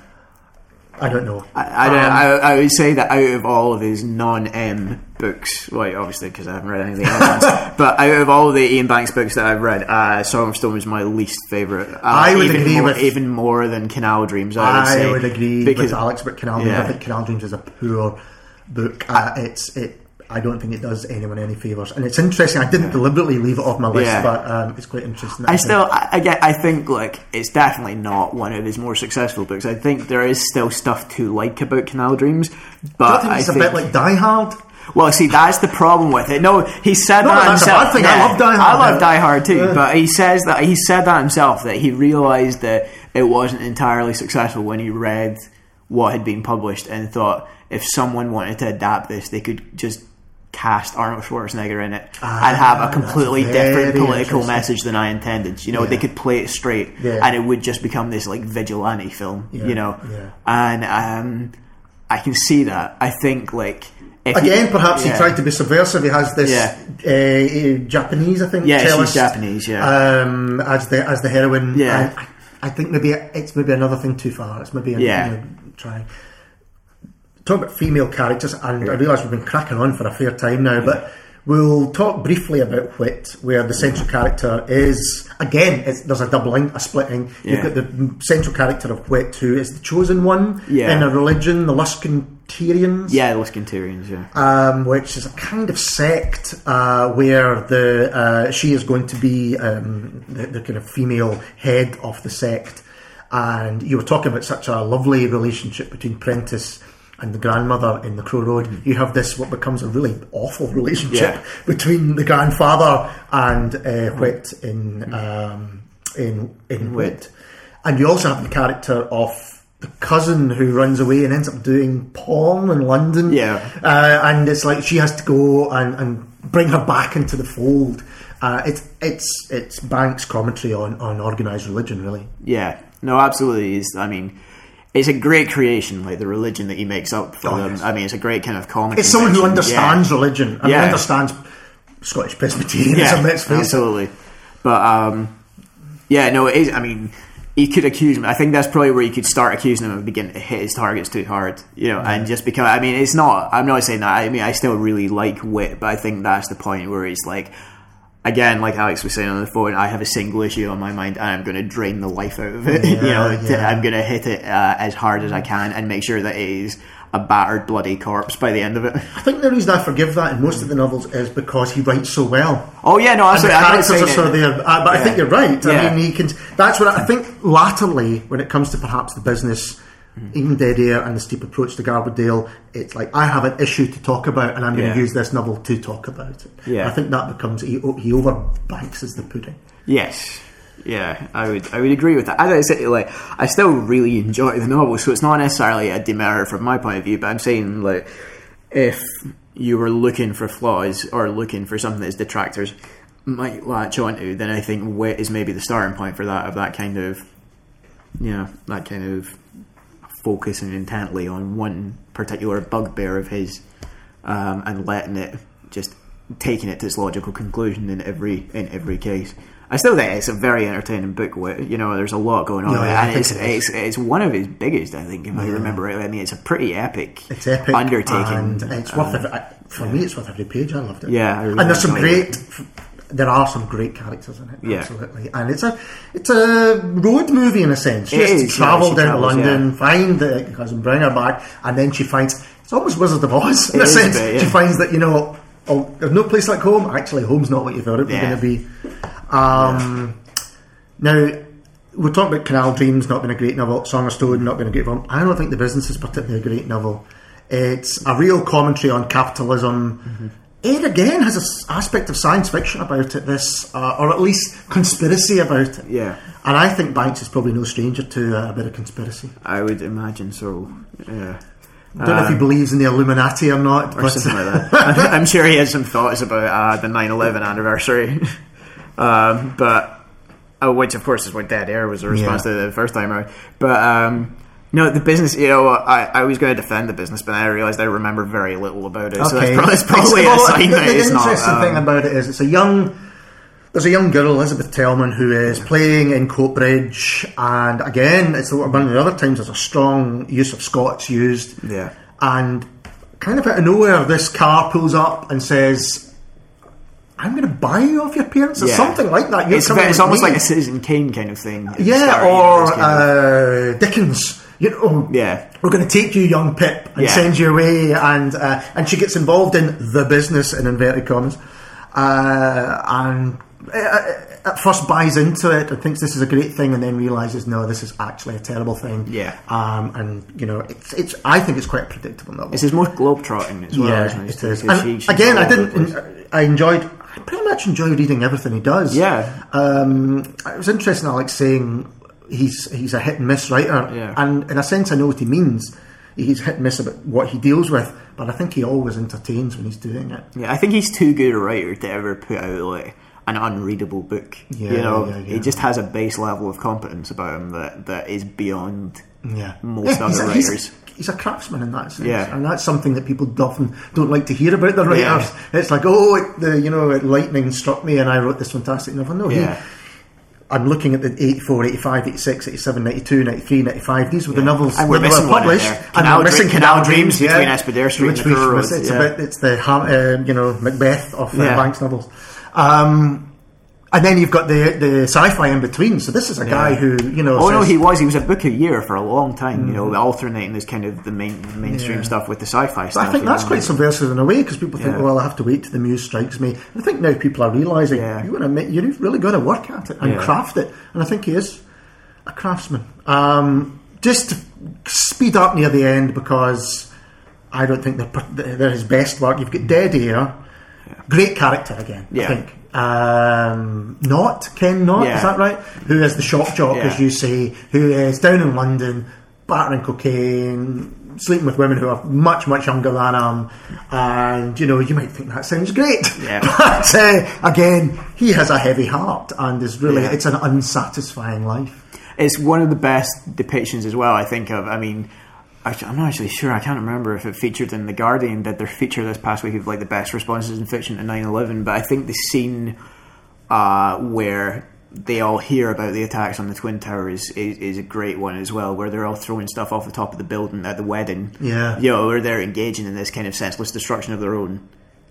I don't know. I, I, don't, Um, I, I would say that out of all of his non-M books, well, obviously because I haven't read any of the M but out of all the Iain Banks books that I've read, uh, Song of Stone was my least favourite. Uh, I would even agree more, with- even more than Canal Dreams. I would, I would agree because with Alex but Canal Dreams. Yeah. I think Canal Dreams is a poor book. Uh, it's it. I don't think it does anyone any favours, and it's interesting. I didn't deliberately leave it off my list, Yeah. but um, it's quite interesting. I still, I, I get, I think like it's definitely not one of his more successful books. I think there is still stuff to like about Canal Dreams, but I think it's I a think, bit like Die Hard. Well, see, that's the problem with it. No, he said No, that himself. thing. I love Die Hard. I love Die Hard too, Yeah. but he says that he said that himself that he realized that it wasn't entirely successful when he read what had been published and thought if someone wanted to adapt this, they could just cast Arnold Schwarzenegger in it and have a Ah, completely different political message than I intended. You know, they could play it straight, Yeah. and it would just become this like vigilante film. Yeah, You know, yeah. and um, I can see that. I think like. Again, perhaps yeah. he tried to be subversive. He has this Yeah. uh, Japanese, I think. Yeah, she's Japanese, yeah. um, as the as the heroine. Yeah. I, I think maybe it's maybe another thing too far. It's maybe a, Yeah. you know, trying. Talk about female characters, and I realise we've been cracking on for a fair time now, but we'll talk briefly about Whit, where the central character is again. It's, there's a doubling, a splitting. You've got the central character of Whit, who is the chosen one Yeah. in a religion, the Luskentyrians Yeah, the Luskentyrians, yeah. um, which is a kind of sect uh, where the uh, she is going to be um, the, the kind of female head of the sect. And you were talking about such a lovely relationship between Prentice and the grandmother in the Crow Road. You have this what becomes a really awful relationship Yeah. between the grandfather and uh, Whit in um, in in Whit. And you also have the character of the cousin who runs away and ends up doing porn in London. Yeah. Uh, and it's like she has to go and, and bring her back into the fold. Uh, it's it's it's Banks' commentary on, on organised religion, really. Yeah, no, absolutely. Is I mean, it's a great creation, like the religion that he makes up for Oh, them. yes. I mean, it's a great kind of comedy. It's someone who understands religion and Yeah. understands Scottish Presbyterianism. Yeah, absolutely. But um, yeah, no, it is. I mean, he could accuse him. I think that's probably where you could start accusing him of beginning to hit his targets too hard, you know, and just become. I mean, it's not. I'm not saying that. I mean, I still really like Whit, but I think that's the point where he's like. Again, like Alex was saying on the phone, I have a single issue on my mind, and I'm going to drain the life out of it. you know, Yeah, to- I'm going to hit it uh, as hard as I can, and make sure that it is a battered, bloody corpse by the end of it. I think the reason I forgive that in most of the novels is because he writes so well. Oh yeah, no, and the absolutely. Characters are sort of there. Uh, but I think you're right. Yeah. I mean, he can. That's what I, I think. Latterly, when it comes to perhaps the business, Mm-hmm. even Dead Air and the steep approach to Garbadale, it's like I have an issue to talk about, and I'm going Yeah. to use this novel to talk about it. Yeah. I think that becomes he, he overbanks as the pudding. Yes. Yeah, I would I would agree with that. As I say, like I still really enjoy the novel, so it's not necessarily a demerit from my point of view. But I'm saying like if you were looking for flaws or looking for something that detractors might latch onto, then I think Whit is maybe the starting point for that of that kind of you know that kind of focusing intently on one particular bugbear of his um, and letting it just taking it to its logical conclusion in every in every case. I still think it's a very entertaining book. Where you know, there's a lot going on, Yeah, it, yeah, and it's, it it's it's one of his biggest. I think, if I remember rightly. I mean, it's a pretty epic, It's epic, undertaking. and it's worth every, I- for me. It's worth every page. I loved it. Yeah, I really and there's some great. There are some great characters in it. Yeah. absolutely. And it's a it's a road movie in a sense. She It has to is, yeah, travel she down travels, to London, yeah. find the cousin, bring her back, and then she finds it's almost Wizard of Oz in It a is a sense. bit, yeah. She finds that you know, oh, there's no place like home. Actually, home's not what you thought it was Yeah. going to be. Um, Now, we're talking about Canal Dreams not being a great novel, Song of Stone not being a great film. I don't think The Business is particularly a great novel. It's a real commentary on capitalism. It again has an aspect of science fiction about it, this, uh, or at least conspiracy about it. Yeah. And I think Banks is probably no stranger to uh, a bit of conspiracy. I would imagine so. Yeah. I don't know if he believes in the Illuminati or not, or but something like that. I'm sure he had some thoughts about uh, the 9/11 anniversary, um, but Oh, which of course is what Dead Air was a response Yeah. to the first time around. But um, no, the business. You know, I, I was going to defend the business, but then I realised I remember very little about it. So that's probably, it's probably a sign the, that the it's not. interesting um, thing about it is it's a young. There's a young girl, Elizabeth Telman, who is playing in Coatbridge, and again, it's one of the other times there's a strong use of Scots used. Yeah. And kind of out of nowhere, this car pulls up and says, "I'm going to buy you off your parents," or Yeah. something like that. You're It's, it's almost me. like a Citizen Kane kind of thing. yeah, start, you know, or it's kind of- uh, Dickens. You know, Yeah. we're going to take you, young Pip, and Yeah. send you away, and uh, and she gets involved in the business in inverted commas, uh, and uh, at first buys into it and thinks this is a great thing, and then realizes no, this is actually a terrible thing. Yeah. um, and you know, it's it's. I think it's quite predictable novel. It's his most globetrotting as well. yeah, isn't it it? is. And she- again, I didn't. I enjoyed. I pretty much enjoy reading everything he does. Yeah. Um, it was interesting, Alex, saying he's he's a hit and miss writer, Yeah. and in a sense, I know what he means. He's hit and miss about what he deals with, but I think he always entertains when he's doing it. Yeah, I think he's too good a writer to ever put out like an unreadable book. Yeah, you know, yeah, yeah. he just has a base level of competence about him that, that is beyond Yeah, most other he's a- writers. He's a craftsman in that sense, Yeah. and that's something that people often don't like to hear about the writers. It's like, oh, it, the you know, lightning struck me, and I wrote this fantastic novel. No, he, Yeah. I'm looking at the 84, 85, 86, 87, 92, 93, 95. These were the Yeah. novels And we're that were published. there. and Canal we're missing Canal, Canal Dreams, Dreams yeah, between Espedair Street which and the we've Truro missed. Road, It's, yeah. about, it's the uh, you know Macbeth of uh, Banks novels. Um, and then you've got the the sci-fi in between. So this is a guy who you know. Oh no, he was. He was a book a year for a long time. You know, alternating this kind of the main mainstream Yeah. stuff with the sci-fi But stuff. I think that's know. quite subversive in a way because people think, well, I have to wait till the muse strikes me. I think now people are realizing Yeah. you want to make, you're really going to work at it and Yeah. craft it, and I think he is a craftsman. Um, just to speed up near the end because I don't think they're, they're his best work. You've got Dead Air, great character again. I Yeah. think. Um, not Ken Nott Yeah. is that right? Who is the shock jock, Yeah. as you say? Who is down in London, battering cocaine, sleeping with women who are much much younger than him, and you know you might think that sounds great, Yeah. but uh, again he has a heavy heart and is really it's an unsatisfying life. It's one of the best depictions as well. I think of. I mean, I'm not actually sure. I can't remember if it featured in the Guardian. Did their feature this past week of like the best responses in fiction to 9/11? But I think the scene uh, where they all hear about the attacks on the twin towers is, is a great one as well. Where they're all throwing stuff off the top of the building at the wedding. Yeah. you know, where they're engaging in this kind of senseless destruction of their own.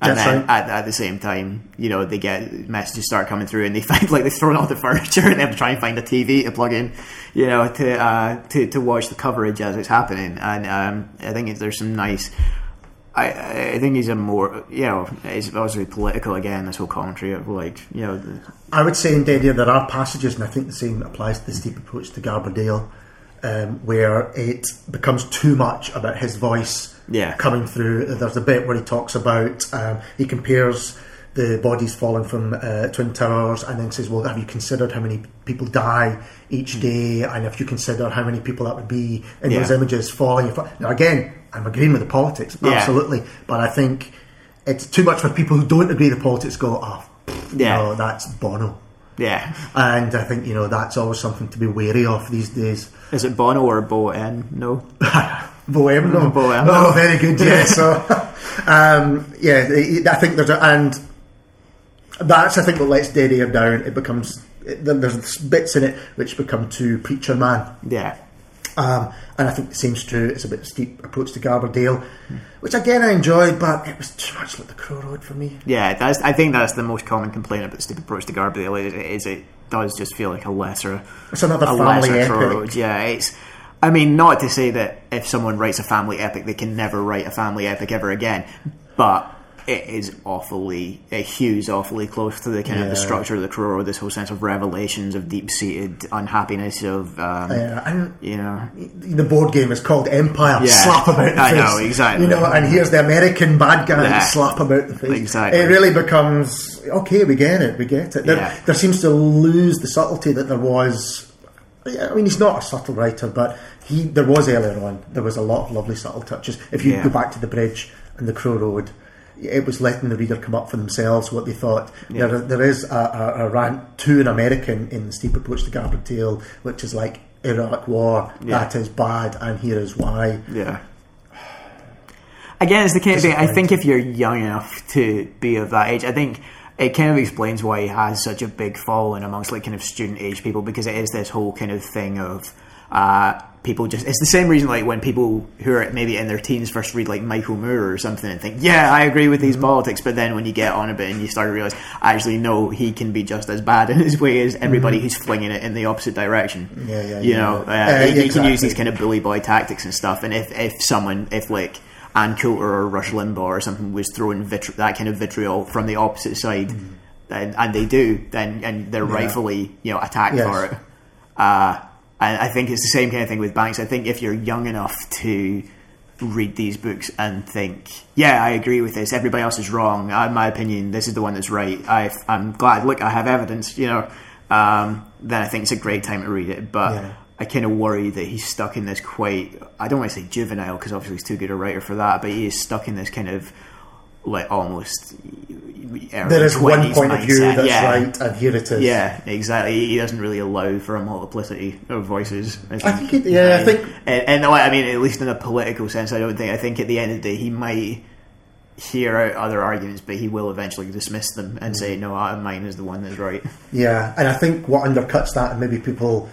And That's then right. at, at the same time, you know, they get messages start coming through, and they find like they've thrown all the furniture, and they have to try and find a TV to plug in, you know, to uh, to to watch the coverage as it's happening. And um, I think there's some nice. I I think he's a more you know it's obviously political again. This whole commentary of like you know the- I would say in Dead Air there are passages, and I think the same applies to the steep approach to Garbadale, um, where it becomes too much about his voice Yeah. coming through. There's a bit where he talks about, um, he compares the bodies falling from uh, Twin Towers and then says, Well, have you considered how many people die each day? And if you consider how many people that would be in Yeah. those images falling. Now, again, I'm agreeing with the politics, Yeah. absolutely, but I think it's too much for people who don't agree with the politics go, Oh, Yeah. no, that's Bono. yeah. And I think, you know, that's always something to be wary of these days. Is it Bono or Bo N? No. Bohem, no. Bohem. Oh, very good, yeah. so, um, yeah, I think there's a, and that's, I think, what lets Dead Air down. It becomes, it, there's bits in it which become too preacher man. Yeah. Um, and I think the same's true. It's a bit steep approach to Garbadale, which again I enjoyed, but it was too much like the Crow Road for me. Yeah, that's. I think that's the most common complaint about the stupid approach to Garbadale is, is it does just feel like a lesser, It's another a family lesser epic. Road. Yeah, it's. I mean, not to say that if someone writes a family epic, they can never write a family epic ever again, but it is awfully, it hews awfully close to the kind of the structure of the Road. This whole sense of revelations of deep-seated unhappiness of, um, Yeah, you know, the board game is called Empire. Yeah. Slap about the I face. know, exactly. You know, and here's the American bad guy. Yeah. Slap about the face. Exactly. It really becomes okay. We get it. We get it. There, Yeah. there seems to lose the subtlety that there was. I mean, he's not a subtle writer, but he there was earlier on. There was a lot of lovely subtle touches. If you Yeah. go back to the bridge and the Crow Road. it was letting the reader come up for themselves what they thought. There, there is a, a, a rant to an American in the Steep Approach to Garbadale, which is like Iraq War, Yeah. that is bad, and here is why. Yeah. Again, it's the kind of thing. I think if you're young enough to be of that age, I think it kind of explains why he has such a big following amongst like kind of student age people because it is this whole kind of thing of uh, people just. It's the same reason like when people who are maybe in their teens first read like Michael Moore or something and think, yeah, I agree with Mm-hmm. these politics, but then when you get on a bit and you start to realize, actually, no, he can be just as bad in his way as everybody who's flinging it in the opposite direction. Mm-hmm. Yeah, yeah, You yeah. know, uh, Uh, he, can use these kind of bully boy tactics and stuff. And if, if someone, if like Ann Coulter or Rush Limbaugh or something was throwing vitri- that kind of vitriol from the opposite side, and, and they do, then and they're rightfully you know attacked Yes. for it. Uh, and I think it's the same kind of thing with Banks. I think if you're young enough to read these books and think, yeah, I agree with this. Everybody else is wrong. I, my opinion, this is the one that's right. i I'm glad. Look, I have evidence. You know, um, then I think it's a great time to read it. But Yeah. I kind of worry that he's stuck in this quite. I don't want to say juvenile because obviously he's too good a writer for that. But he is stuck in this kind of like almost. There is one point of view that's yeah. right, and here it is. Yeah, exactly. He doesn't really allow for a multiplicity of voices. I think. I think it- yeah, I Uh, think- and, and I mean, at least in a political sense, I don't think. I think at the end of the day, he might hear out other arguments, but he will eventually dismiss them and say, "No, mine is the one that's right." Yeah, and I think what undercuts that, and maybe people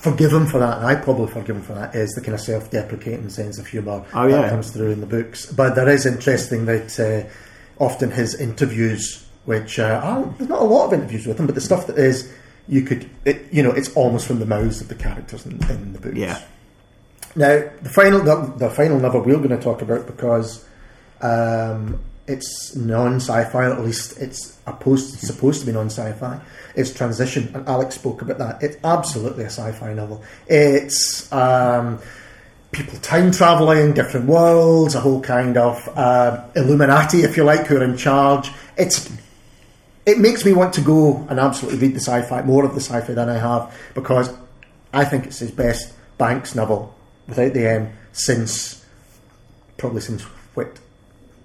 forgive him for that, and I probably forgive him for that, is the kind of self-deprecating sense of humour Oh, yeah. that comes through in the books. But there is interesting that uh, often his interviews, which uh, are, there's not a lot of interviews with him, but the stuff that is, you could, it, you know, it's almost from the mouths of the characters in, in the books. Yeah. Now, the final the, the final novel we're going to talk about because um, it's non-sci-fi, or at least it's opposed, supposed to be non-sci-fi. Is Transition, and Alex spoke about that. It's absolutely a sci-fi novel. It's um, people time traveling, different worlds, a whole kind of uh, Illuminati, if you like, who are in charge. It's it makes me want to go and absolutely read the sci-fi, more of the sci-fi than I have, because I think it's his best Banks novel, without the M, since probably since Whit,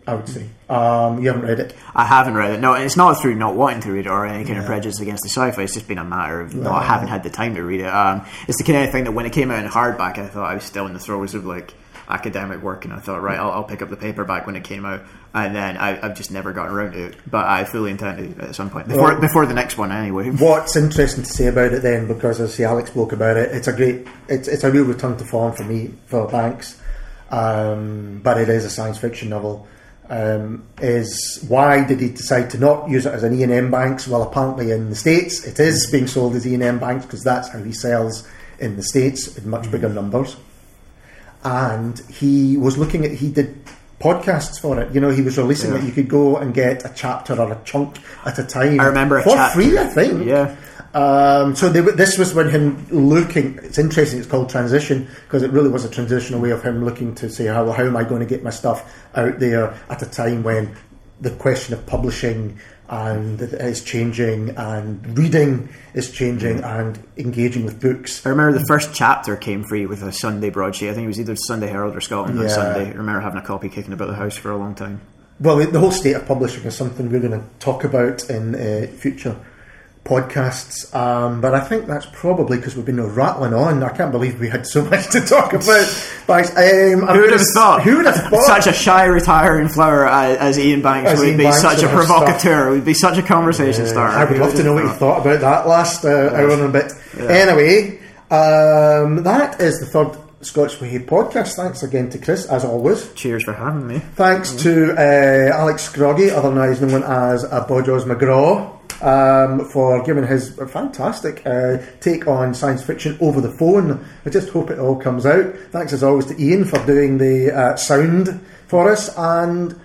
I would say. Um, you haven't read it. I haven't read it. No, it's not through not wanting to read it or any kind of prejudice against the sci-fi. It's just been a matter of not having had the time to read it. Um, it's the kind of thing that when it came out in hardback, I thought I was still in the throes of like academic work, and I thought, right, I'll, I'll pick up the paperback when it came out, and then I, I've just never gotten around to it. But I fully intend to at some point before Well- before the next one, anyway. What's interesting to say about it then, because as Alex spoke about it, it's a great, it's, it's a real return to form for me, for Banks, um, but it is a science fiction novel. Um, is why did he decide to not use it as an E and M Banks? Well, apparently in the states it is being sold as E and M Banks because that's how he sells in the states in much bigger numbers. And he was looking at he did podcasts for it. You know, he was releasing Yeah. it. You could go and get a chapter or a chunk at a time. I remember for free. I think. Yeah. Um, so they, this was when him looking. It's interesting. It's called transition because it really was a transitional way of him looking to say how how am I going to get my stuff out there at a time when the question of publishing and is changing and reading is changing and engaging with books. I remember the first chapter came free with a Sunday broadsheet. I think it was either Sunday Herald or Scotland on Sunday. I remember having a copy kicking about the house for a long time. Well, the, the whole state of publishing is something we're going to talk about in uh, future podcasts. Um, but I think that's probably because we've been rattling on. I can't believe we had so much to talk about. Banks. Um, Who would have s- thought? Who would have thought? Such a shy, retiring flower as, as Iain Banks As would Iain be Banks such a provocateur. Would be such a conversation starter. I would love to know what you thought? about that last uh, hour and a bit. Anyway, um, that is the third Scotch Way podcast. Thanks again to Chris, as always. Cheers for having me. Thanks to uh, Alex Scroggy, otherwise known as uh, Bodros McGraw, um, for giving his fantastic uh, take on science fiction over the phone. I just hope it all comes out. Thanks as always to Ian for doing the uh, sound for us, and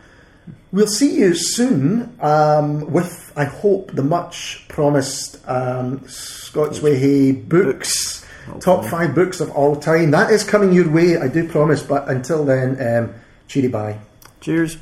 we'll see you soon um, with, I hope, the much promised um, Scots books. Top five books of all time. That is coming your way, I do promise. But until then, um, cheery bye. Cheers.